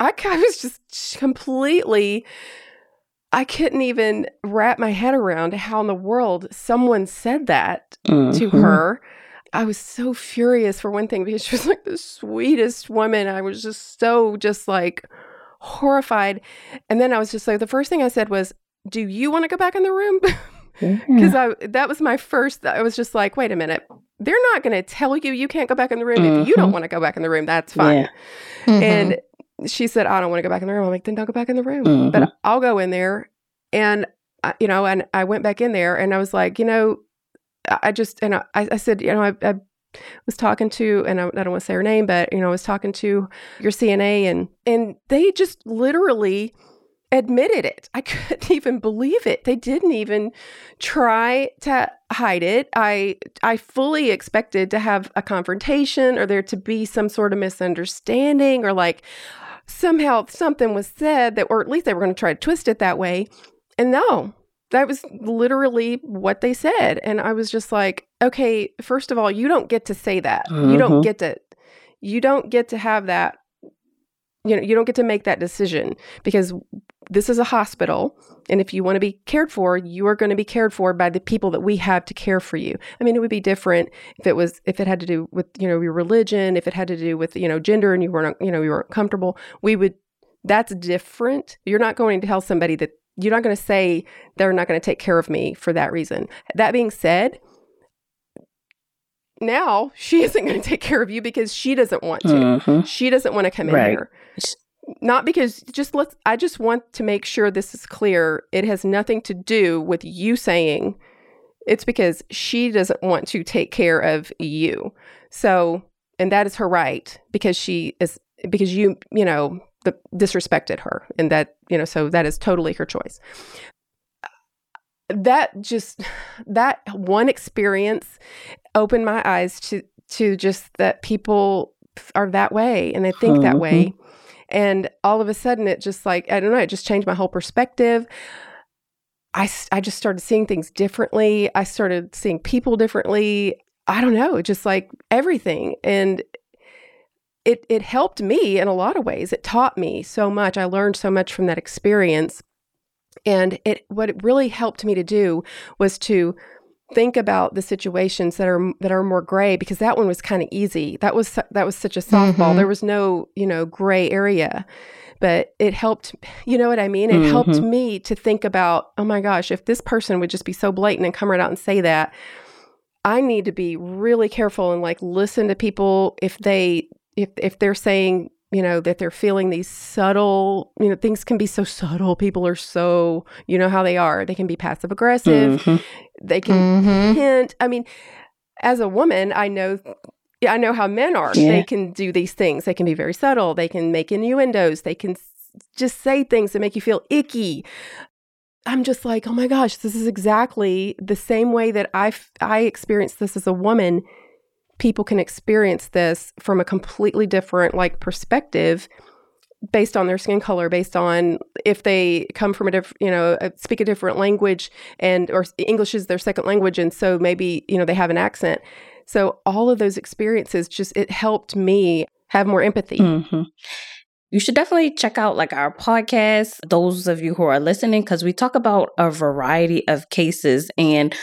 [SPEAKER 1] I, I was just completely I couldn't even wrap my head around how in the world someone said that to
[SPEAKER 2] Mhm.
[SPEAKER 1] her. I was so furious for one thing because she was like the sweetest woman. I was just so just like horrified. And then I was just like the first thing I said was, "Do you want to go back in the room?"
[SPEAKER 2] Yeah.
[SPEAKER 1] Because I that was my first. I was just like, "Wait a minute." They're not going to tell you you can't go back in the room if you don't
[SPEAKER 2] Mhm.
[SPEAKER 1] want to go back in the room. That's fine.
[SPEAKER 2] Yeah.
[SPEAKER 3] Mm-hmm.
[SPEAKER 1] And she said, I don't want to go back in the room. I'm like, then don't go back in the room.
[SPEAKER 2] Mhm.
[SPEAKER 1] But I'll go in there. And, I, you know, and I went back in there and I was like, you know, I I just, and I, I said, you know, I, I was talking to, and I, I don't want to say her name, but, you know, I was talking to your CNA and, and they just literally admitted it. I couldn't even believe it. They didn't even try to hide it. I I fully expected to have a confrontation or there to be some sort of misunderstanding or like somehow something was said that or at least they were going to try to twist it that way. And no, that was literally what they said and I was just like, okay, first of all, you don't get to say that. You don't
[SPEAKER 2] Mhm.
[SPEAKER 1] get to you don't get to have that you know, you don't get to make that decision because this is a hospital and if you want to be cared for you are going to be cared for by the people that we have to care for you i mean it would be different if it was if it had to do with you know your religion if it had to do with you know gender and you weren't you know you weren't comfortable we would that's different you're not going to tell somebody that you're not going to say they're not going to take care of me for that reason that being said now she isn't going to take care of you because she doesn't want to
[SPEAKER 2] Mhm.
[SPEAKER 1] she doesn't want to come in
[SPEAKER 2] Right.
[SPEAKER 1] here. Not because just let's I just want to make sure this is clear. It has nothing to do with you saying it's because she doesn't want to take care of you. So, and that is her right because she is because you, you know, the, disrespected her and that, you know, so that is totally her choice. That just that one experience opened my eyes to to just that people are that way and they think that
[SPEAKER 2] Mhm.
[SPEAKER 1] way and all of a sudden it just like i don't know it just changed my whole perspective. I, I just started seeing things differently. I started seeing people differently. I don't know just like everything. And it it helped me in a lot of ways. It taught me so much. I learned so much from that experience. And it what it really helped me to do was to think about the situations that are that are more gray because that one was kind of easy. That was that was such a softball.
[SPEAKER 3] Mhm.
[SPEAKER 1] There was no, you know, gray area. But it helped, you know what I mean? It helped
[SPEAKER 2] Mhm.
[SPEAKER 1] me to think about, oh my gosh, if this person would just be so blatant and come right out and say that, I need to be really careful and like listen to people if they if if they're saying you know that they're feeling these subtle you know things can be so subtle. People are so you know how they are. They can be passive aggressive.
[SPEAKER 2] Mhm.
[SPEAKER 1] they can
[SPEAKER 3] Mhm.
[SPEAKER 1] hint. I mean as a woman i know yeah, i know how men are.
[SPEAKER 2] Yeah.
[SPEAKER 1] they can do these things. They can be very subtle. They can make innuendos. They can just say things that make you feel icky. I'm just like oh my gosh this is exactly the same way that i i experienced this as a woman people can experience this from a completely different like perspective based on their skin color based on if they come from a different you know uh, speak a different language and or english is their second language and so maybe you know they have an accent. So all of those experiences just it helped me have more empathy.
[SPEAKER 2] Hmm You should definitely check out like our podcast, those of you who are listening, because we talk about a variety of cases and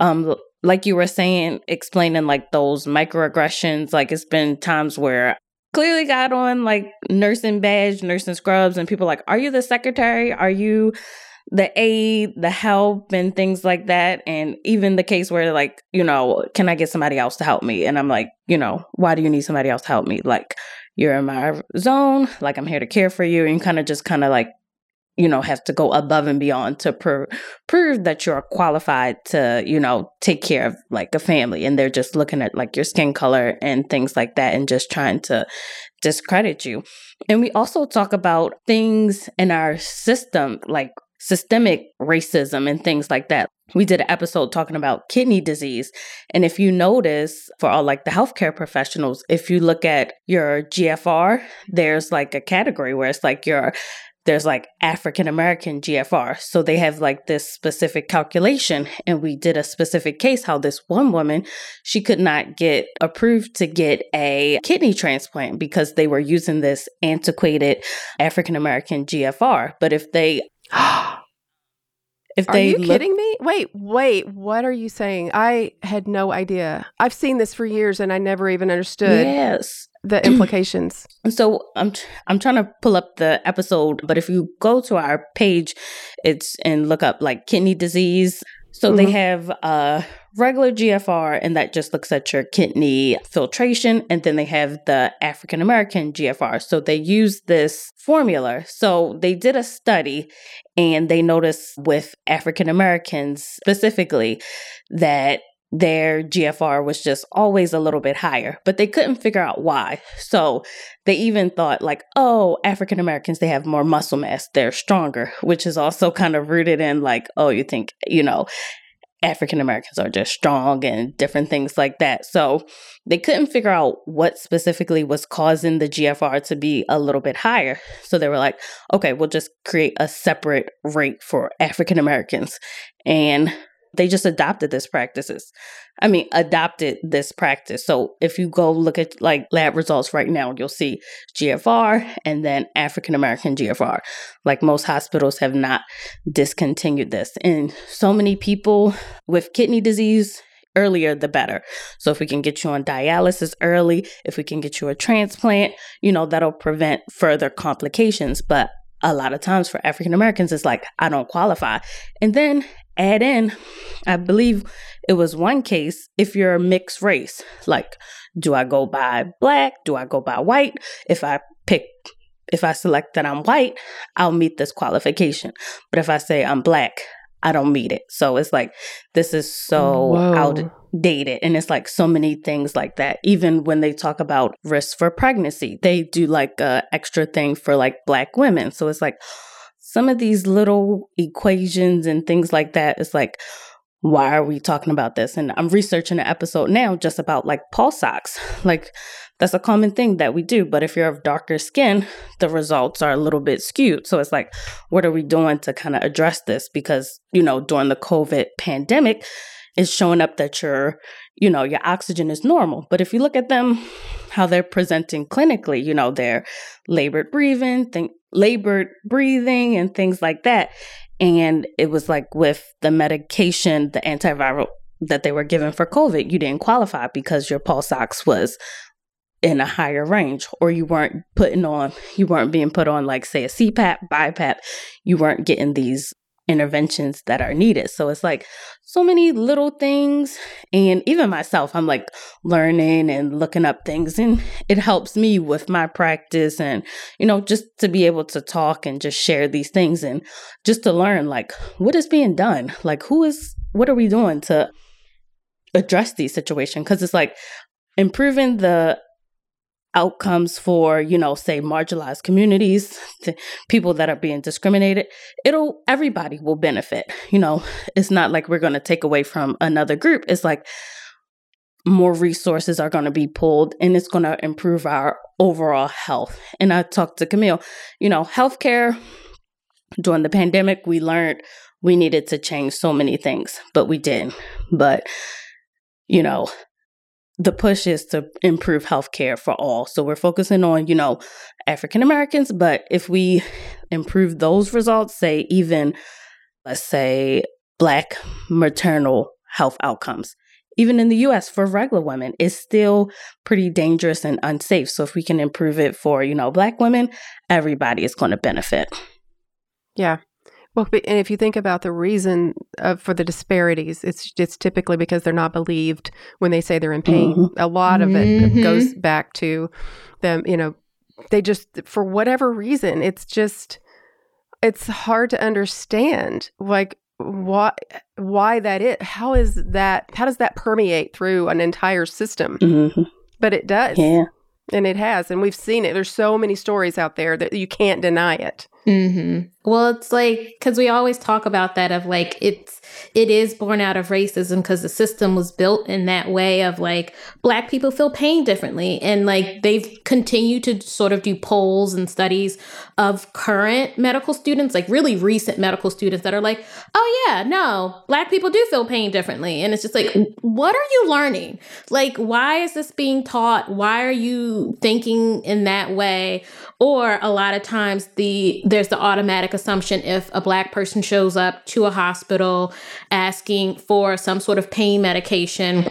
[SPEAKER 2] um like you were saying, explaining like those microaggressions, like it's been times where clearly got on like nursing badge, nursing scrubs, and people like, Are you the secretary? Are you the aid, the help, and things like that. And even the case where, like, you know, can I get somebody else to help me? And I'm like, you know, why do you need somebody else to help me? Like, you're in my zone, like, I'm here to care for you. And kind of just kind of like, you know, have to go above and beyond to pr- prove that you're qualified to, you know, take care of like a family. And they're just looking at like your skin color and things like that and just trying to discredit you. And we also talk about things in our system, like systemic racism and things like that. We did an episode talking about kidney disease. And if you notice, for all like the healthcare professionals, if you look at your GFR, there's like a category where it's like your there's like African American GFR. So they have like this specific calculation. And we did a specific case how this one woman, she could not get approved to get a kidney transplant because they were using this antiquated African American GFR. But if they if they Are
[SPEAKER 1] you
[SPEAKER 2] look-
[SPEAKER 1] kidding me? Wait, wait. What are you saying? I had no idea. I've seen this for years and I never even understood
[SPEAKER 2] Yes.
[SPEAKER 1] The implications.
[SPEAKER 2] So I'm tr- I'm trying to pull up the episode, but if you go to our page, it's and look up like kidney disease. So they
[SPEAKER 1] Mhm.
[SPEAKER 2] have a regular GFR, and that just looks at your kidney filtration, and then they have the African American GFR. So they use this formula. So they did a study, and they noticed with African Americans specifically that their GFR was just always a little bit higher, but they couldn't figure out why. So they even thought, like, oh, African Americans, they have more muscle mass, they're stronger, which is also kind of rooted in, like, oh, you think, you know, African Americans are just strong and different things like that. So they couldn't figure out what specifically was causing the GFR to be a little bit higher. So they were like, okay, we'll just create a separate rate for African Americans. And they just adopted this practices. I mean, adopted this practice. So if you go look at like lab results right now, you'll see GFR and then African American GFR. Like most hospitals have not discontinued this. And so many people with kidney disease, earlier the better. So if we can get you on dialysis early, if we can get you a transplant, you know, that'll prevent further complications. But a lot of times for African Americans, it's like, I don't qualify. And then add in, I believe it was one case, if you're a mixed race, like, do I go by black? Do I go by white? If I pick, if I select that I'm white, I'll meet this qualification. But if I say I'm black, I don't meet it. So it's like, this is so
[SPEAKER 1] Whoa.
[SPEAKER 2] Outdated. And it's like so many things like that. Even when they talk about risk for pregnancy, they do like a extra thing for like black women. So it's like some of these little equations and things like that. It's like, why are we talking about this? And I'm researching an episode now just about like pulse ox. Like that's a common thing that we do. But if you're of darker skin, the results are a little bit skewed. So it's like, what are we doing to kind of address this? Because, you know, during the COVID pandemic, it's showing up that your, you know, your oxygen is normal. But if you look at them, how they're presenting clinically, you know, they're labored breathing, think labored breathing and things like that. And it was like with the medication, the antiviral that they were given for COVID, you didn't qualify because your pulse ox was in a higher range or you weren't putting on you weren't being put on like say a CPAP, BiPAP, you weren't getting these interventions that are needed. So it's like so many little things and even myself I'm like learning and looking up things and it helps me with my practice and you know just to be able to talk and just share these things and just to learn like what is being done? Like who is what are we doing to address these situations because it's like improving the outcomes for you know say marginalized communities people that are being discriminated it'll everybody will benefit you know? It's not like we're going to take away from another group. It's like more resources are going to be pulled and it's going to improve our overall health. And i talked to camille you know healthcare during the pandemic we learned we needed to change so many things but we didn't. But you know the push is to improve healthcare for all. So we're focusing on, you know, African Americans, but if we improve those results, say even let's say black maternal health outcomes, even in the US for regular women, is still pretty dangerous and unsafe. So if we can improve it for, you know, black women, everybody is going to benefit.
[SPEAKER 1] Yeah. Well, and if you think about the reason uh, for the disparities, it's it's typically because they're not believed when they say they're in pain. Mm-hmm. A lot of it mm-hmm. goes back to them. You know, they just for whatever reason, it's just it's hard to understand. Like why why that it how is that how does that permeate through an entire system? Mm-hmm. But it does.
[SPEAKER 2] Yeah.
[SPEAKER 1] And it has, and we've seen it. There's so many stories out there that you can't deny it.
[SPEAKER 3] Mm-hmm. Well, it's like because we always talk about that of like it's it is born out of racism because the system was built in that way of like black people feel pain differently and like they've continued to sort of do polls and studies of current medical students like really recent medical students that are like oh yeah no black people do feel pain differently. And it's just like what are you learning? Like why is this being taught? Why are you thinking in that way? Or a lot of times the there's the automatic assumption if a black person shows up to a hospital asking for some sort of pain medication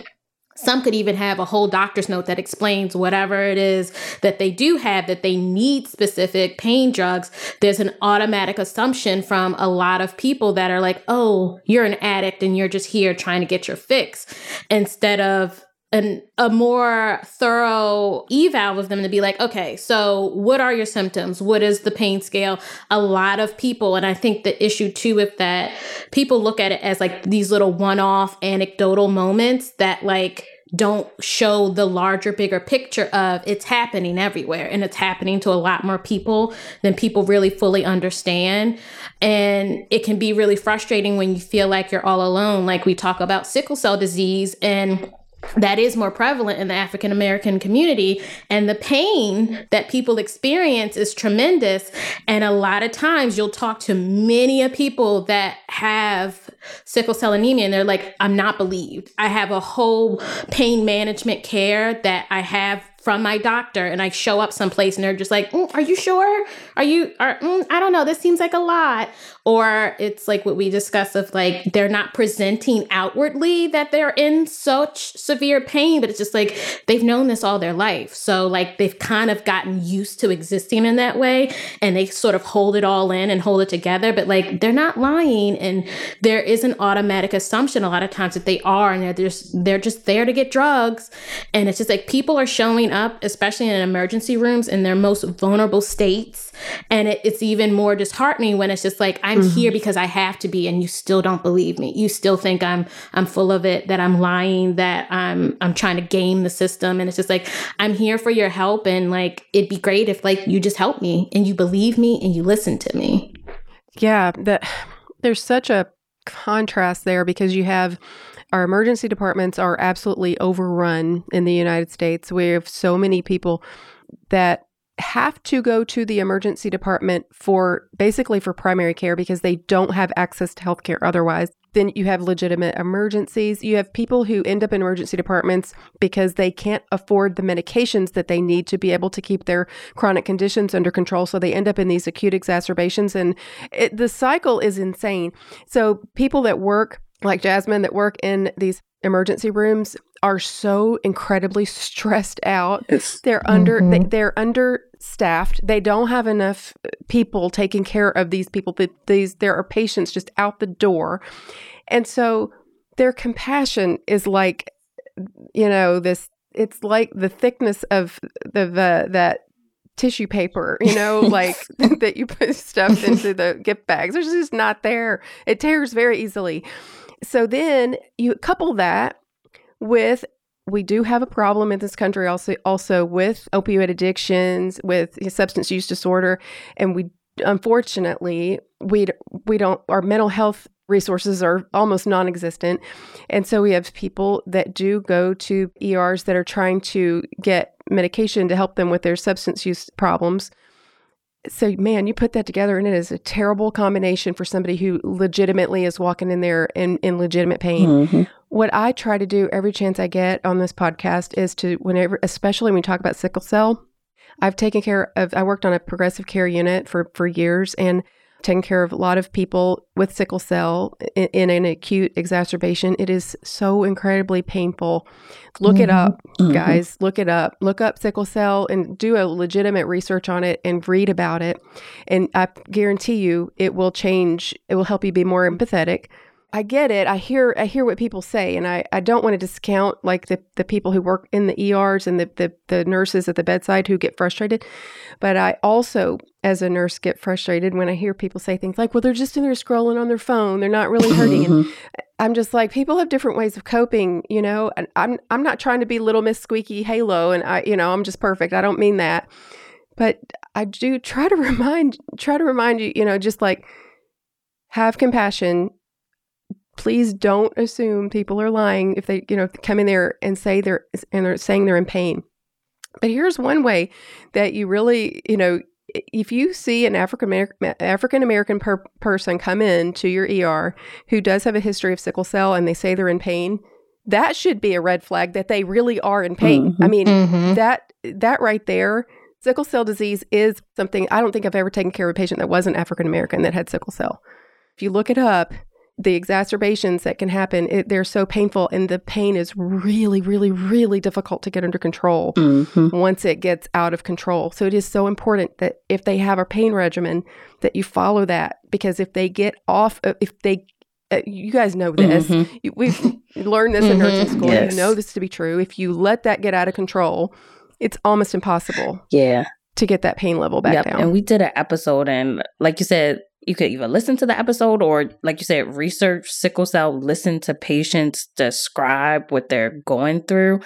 [SPEAKER 3] some could even have a whole doctor's note that explains whatever it is that they do have that they need specific pain drugs. There's an automatic assumption from a lot of people that are like, oh, you're an addict and you're just here trying to get your fix instead of an, a more thorough eval of them to be like, okay, so what are your symptoms? What is the pain scale? A lot of people, and I think the issue too with that, people look at it as like these little one off anecdotal moments that like don't show the larger, bigger picture of it's happening everywhere and it's happening to a lot more people than people really fully understand. And it can be really frustrating when you feel like you're all alone. Like we talk about sickle cell disease and that is more prevalent in the African American community. And the pain that people experience is tremendous. And a lot of times you'll talk to many of people that have sickle cell anemia and they're like, I'm not believed. I have a whole pain management care that I have from my doctor and I show up someplace and they're just like, mm, "Are you sure? Are you? Are mm, I don't know. This seems like a lot." Or it's like what we discussed of like they're not presenting outwardly that they're in such severe pain, but it's just like they've known this all their life. So like they've kind of gotten used to existing in that way and they sort of hold it all in and hold it together. But like they're not lying and there is an automatic assumption a lot of times that they are and they're just they're just there to get drugs. And it's just like people are showing up, especially in emergency rooms in their most vulnerable states. And it, it's even more disheartening when it's just like, I'm mm-hmm. here because I have to be, and you still don't believe me. You still think I'm I'm full of it, that I'm lying, that I'm I'm trying to game the system. And it's just like, I'm here for your help. And like it'd be great if like you just help me and you believe me and you listen to me.
[SPEAKER 1] Yeah, that there's such a contrast there because you have our emergency departments are absolutely overrun in the United States. We have so many people that have to go to the emergency department for basically for primary care because they don't have access to healthcare otherwise. Then you have legitimate emergencies. You have people who end up in emergency departments because they can't afford the medications that they need to be able to keep their chronic conditions under control. So they end up in these acute exacerbations. And it, the cycle is insane. So people that work like Jasmyn that work in these emergency rooms are so incredibly stressed out.
[SPEAKER 2] It's,
[SPEAKER 1] They're under they,
[SPEAKER 3] Mhm.
[SPEAKER 1] they're understaffed. They don't have enough people taking care of these people. That these there are patients just out the door, and so their compassion is like, you know, this. It's like the thickness of the, the that tissue paper, you know, like that you put stuff into the gift bags. It's just not there. It tears very easily. So then you couple that with we do have a problem in this country also also with opioid addictions, with substance use disorder, and we unfortunately we we don't our mental health resources are almost non-existent. And so we have people that do go to ERs that are trying to get medication to help them with their substance use problems so man you put that together and it is a terrible combination for somebody who legitimately is walking in there in, in legitimate pain
[SPEAKER 2] Mhm.
[SPEAKER 1] what I try to do every chance I get on this podcast is to whenever especially when we talk about sickle cell, I've taken care of I worked on a progressive care unit for for years and taken care of a lot of people with sickle cell in, in an acute exacerbation. It is so incredibly painful. Look it up,
[SPEAKER 2] Mhm.
[SPEAKER 1] guys. Look it up. Look up sickle cell and do a legitimate research on it and read about it. And I guarantee you it will change. It will help you be more empathetic. I get it. I hear I hear what people say and I, I don't want to discount like the, the people who work in the ERs and the, the the nurses at the bedside who get frustrated. But I also as a nurse get frustrated when I hear people say things like, Well, they're just in there scrolling on their phone. They're not really hurting. And
[SPEAKER 2] Mhm.
[SPEAKER 1] I'm just like, people have different ways of coping, you know. And I'm I'm not trying to be little Miss Squeaky Halo, and I, you know, I'm just perfect. I don't mean that, but I do try to remind try to remind you, you know, just like have compassion. Please don't assume people are lying if they, you know, come in there and say they're and they're saying they're in pain. But here's one way that you really, you know, if you see an African American African American per- person come in to your ER who does have a history of sickle cell and they say they're in pain, that should be a red flag that they really are in pain. I mean,
[SPEAKER 3] Mhm.
[SPEAKER 1] that that right there, sickle cell disease is something I don't think I've ever taken care of a patient that wasn't African American that had sickle cell. If you look it up, the exacerbations that can happen, it, they're so painful, and the pain is really, really, really difficult to get under control
[SPEAKER 2] Mhm.
[SPEAKER 1] once it gets out of control. So it is so important that if they have a pain regimen, that you follow that because if they get off, uh, if they, uh, you guys know this,
[SPEAKER 2] Mhm.
[SPEAKER 1] you- we've learned this in nursing
[SPEAKER 3] Mhm.
[SPEAKER 1] school.
[SPEAKER 2] Yes.
[SPEAKER 1] You know this to be true. If you let that get out of control, it's almost impossible
[SPEAKER 2] Yeah.
[SPEAKER 1] to get that pain level back
[SPEAKER 2] Yep.
[SPEAKER 1] down.
[SPEAKER 2] And we did an episode, and like you said, you could either listen to the episode or, like you said, research sickle cell, listen to patients describe what they're going through.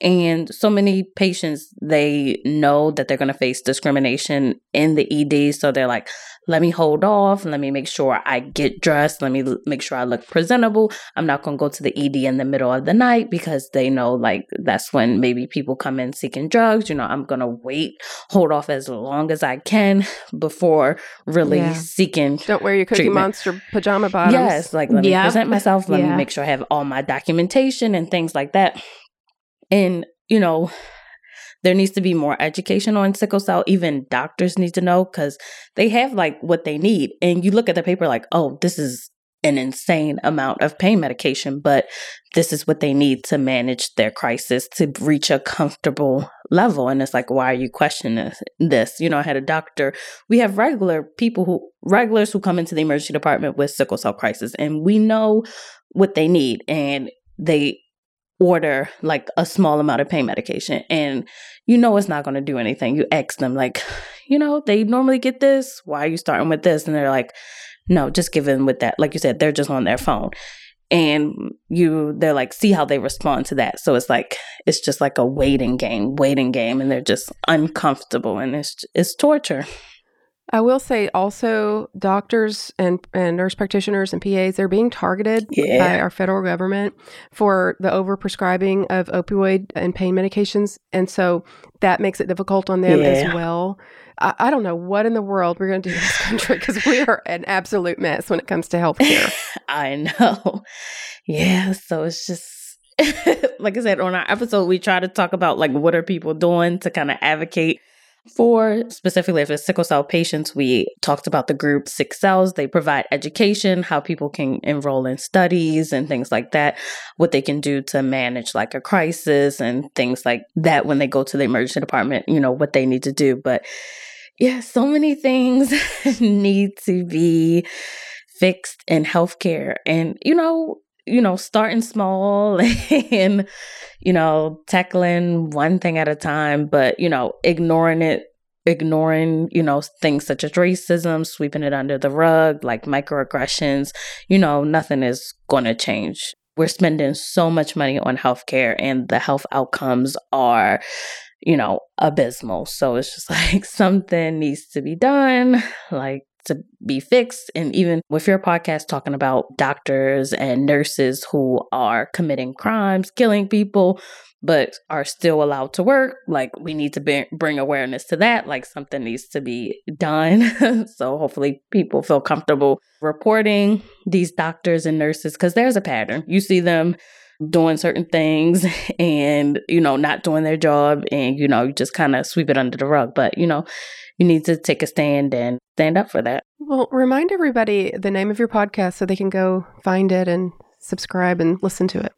[SPEAKER 2] And so many patients, they know that they're going to face discrimination in the ED. So they're like, let me hold off. Let me make sure I get dressed. Let me l- make sure I look presentable. I'm not going to go to the ED in the middle of the night because they know like that's when maybe people come in seeking drugs. You know, I'm going to wait, hold off as long as I can before really
[SPEAKER 1] Yeah.
[SPEAKER 2] seeking
[SPEAKER 1] Don't wear your Cookie
[SPEAKER 2] treatment.
[SPEAKER 1] Monster pajama bottoms.
[SPEAKER 2] Yes, like let me
[SPEAKER 3] Yep.
[SPEAKER 2] present myself. Let
[SPEAKER 3] Yeah.
[SPEAKER 2] me make sure I have all my documentation and things like that. And you know, there needs to be more education on sickle cell. Even doctors need to know because they have like what they need. And you look at the paper like, oh, this is an insane amount of pain medication, but this is what they need to manage their crisis to reach a comfortable level. And it's like, why are you questioning this? You know, I had a doctor. We have regular people who regulars who come into the emergency department with sickle cell crisis, and we know what they need, and they order like a small amount of pain medication and you know it's not going to do anything. You ask them like you know they normally get this. Why are you starting with this? And they're like no just give them with that. Like you said they're just on their phone. And you they're like see how they respond to that. So it's like it's just like a waiting game waiting game and they're just uncomfortable and it's it's torture
[SPEAKER 1] I will say also doctors and, and nurse practitioners and PAs, they're being targeted
[SPEAKER 2] Yeah.
[SPEAKER 1] by our federal government for the overprescribing of opioid and pain medications. And so that makes it difficult on them as well. I, I don't know what in the world we're going to do in this country because we are an absolute mess when it comes to healthcare.
[SPEAKER 2] I know. Yeah, so it's just like I said on our episode, we try to talk about like what are people doing to kind of advocate For specifically, if it's sickle cell patients, we talked about the group Sick Cells. They provide education, how people can enroll in studies and things like that, what they can do to manage like a crisis and things like that when they go to the emergency department, you know, what they need to do. But yeah, so many things need to be fixed in healthcare. And, you know, you know, starting small and, you know, tackling one thing at a time, but, you know, ignoring it, ignoring, you know, things such as racism, sweeping it under the rug, like microaggressions, you know, nothing is going to change. We're spending so much money on healthcare and the health outcomes are, you know, abysmal. So it's just like something needs to be done. Like to be fixed. And even with your podcast talking about doctors and nurses who are committing crimes, killing people, but are still allowed to work, like we need to be- bring awareness to that. Like something needs to be done. so hopefully people feel comfortable reporting these doctors and nurses because there's a pattern. You see them doing certain things and you know not doing their job and you know you just kind of sweep it under the rug but you know you need to take a stand and stand up for that.
[SPEAKER 1] Well, remind everybody the name of your podcast so they can go find it and subscribe and listen to it.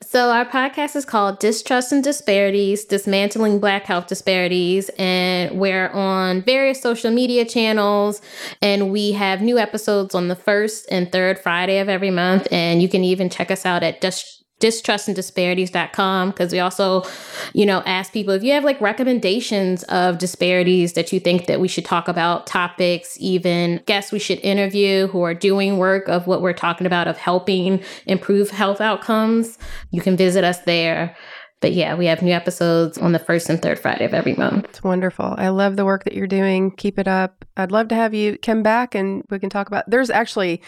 [SPEAKER 3] So, our podcast is called Distrust and Disparities Dismantling Black Health Disparities. And we're on various social media channels. And we have new episodes on the first and third Friday of every month. And you can even check us out at Dis- distrustanddisparities.com because we also you know ask people if you have like recommendations of disparities that you think that we should talk about topics even guests we should interview who are doing work of what we're talking about of helping improve health outcomes you can visit us there but yeah, we have new episodes on the first and third Friday of every month.
[SPEAKER 1] It's wonderful. I love the work that you're doing. Keep it up. I'd love to have you come back and we can talk about. There's actually,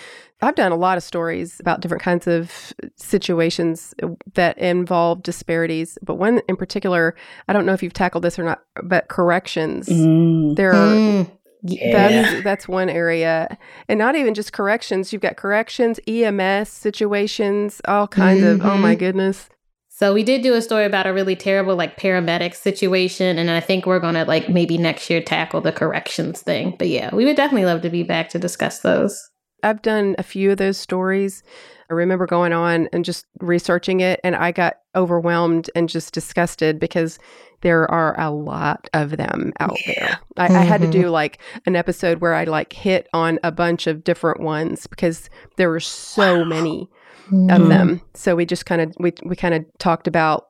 [SPEAKER 1] I've done a lot of stories about different kinds of situations that involve disparities, but one in particular, I don't know if you've tackled this or not, but corrections. Mm. There are. Mm. Yeah. That's, that's one area. And not even just corrections. You've got corrections, EMS situations, all kinds mm-hmm. of, oh my mm-hmm. goodness.
[SPEAKER 3] So we did do a story about a really terrible like paramedic situation and I think we're going to like maybe next year tackle the corrections thing. But yeah, we would definitely love to be back to discuss those.
[SPEAKER 1] I've done a few of those stories. I remember going on and just researching it and I got overwhelmed and just disgusted because there are a lot of them out yeah. there. I, mm-hmm. I, had to do mm-hmm. like an episode where I like hit on a bunch of different ones because there were so wow. many mm-hmm. of them. So we just kind of we we kind of talked about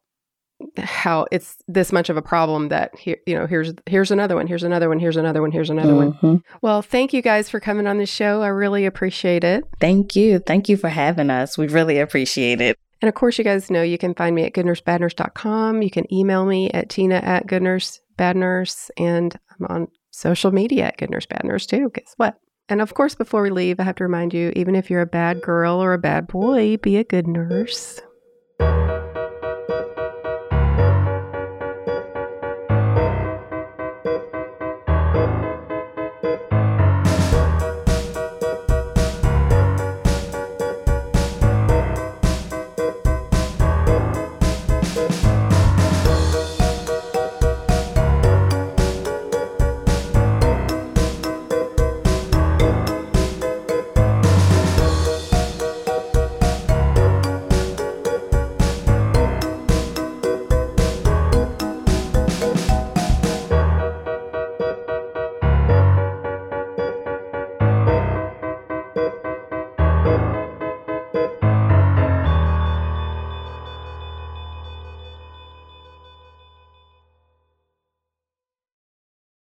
[SPEAKER 1] how it's this much of a problem that here you know here's here's another one here's another one here's another one here's another mm-hmm. one well thank you guys for coming on the show. I really appreciate it.
[SPEAKER 2] Thank you. Thank you for having us. We really appreciate it.
[SPEAKER 1] And of course you guys know you can find me at goodnursebadnurse.com you can email me at tina at goodnursebadnurse and i'm on social media at goodnursebadnurse too guess what? And of course, before we leave, I have to remind you even if you're a bad girl or a bad boy, be a good nurse.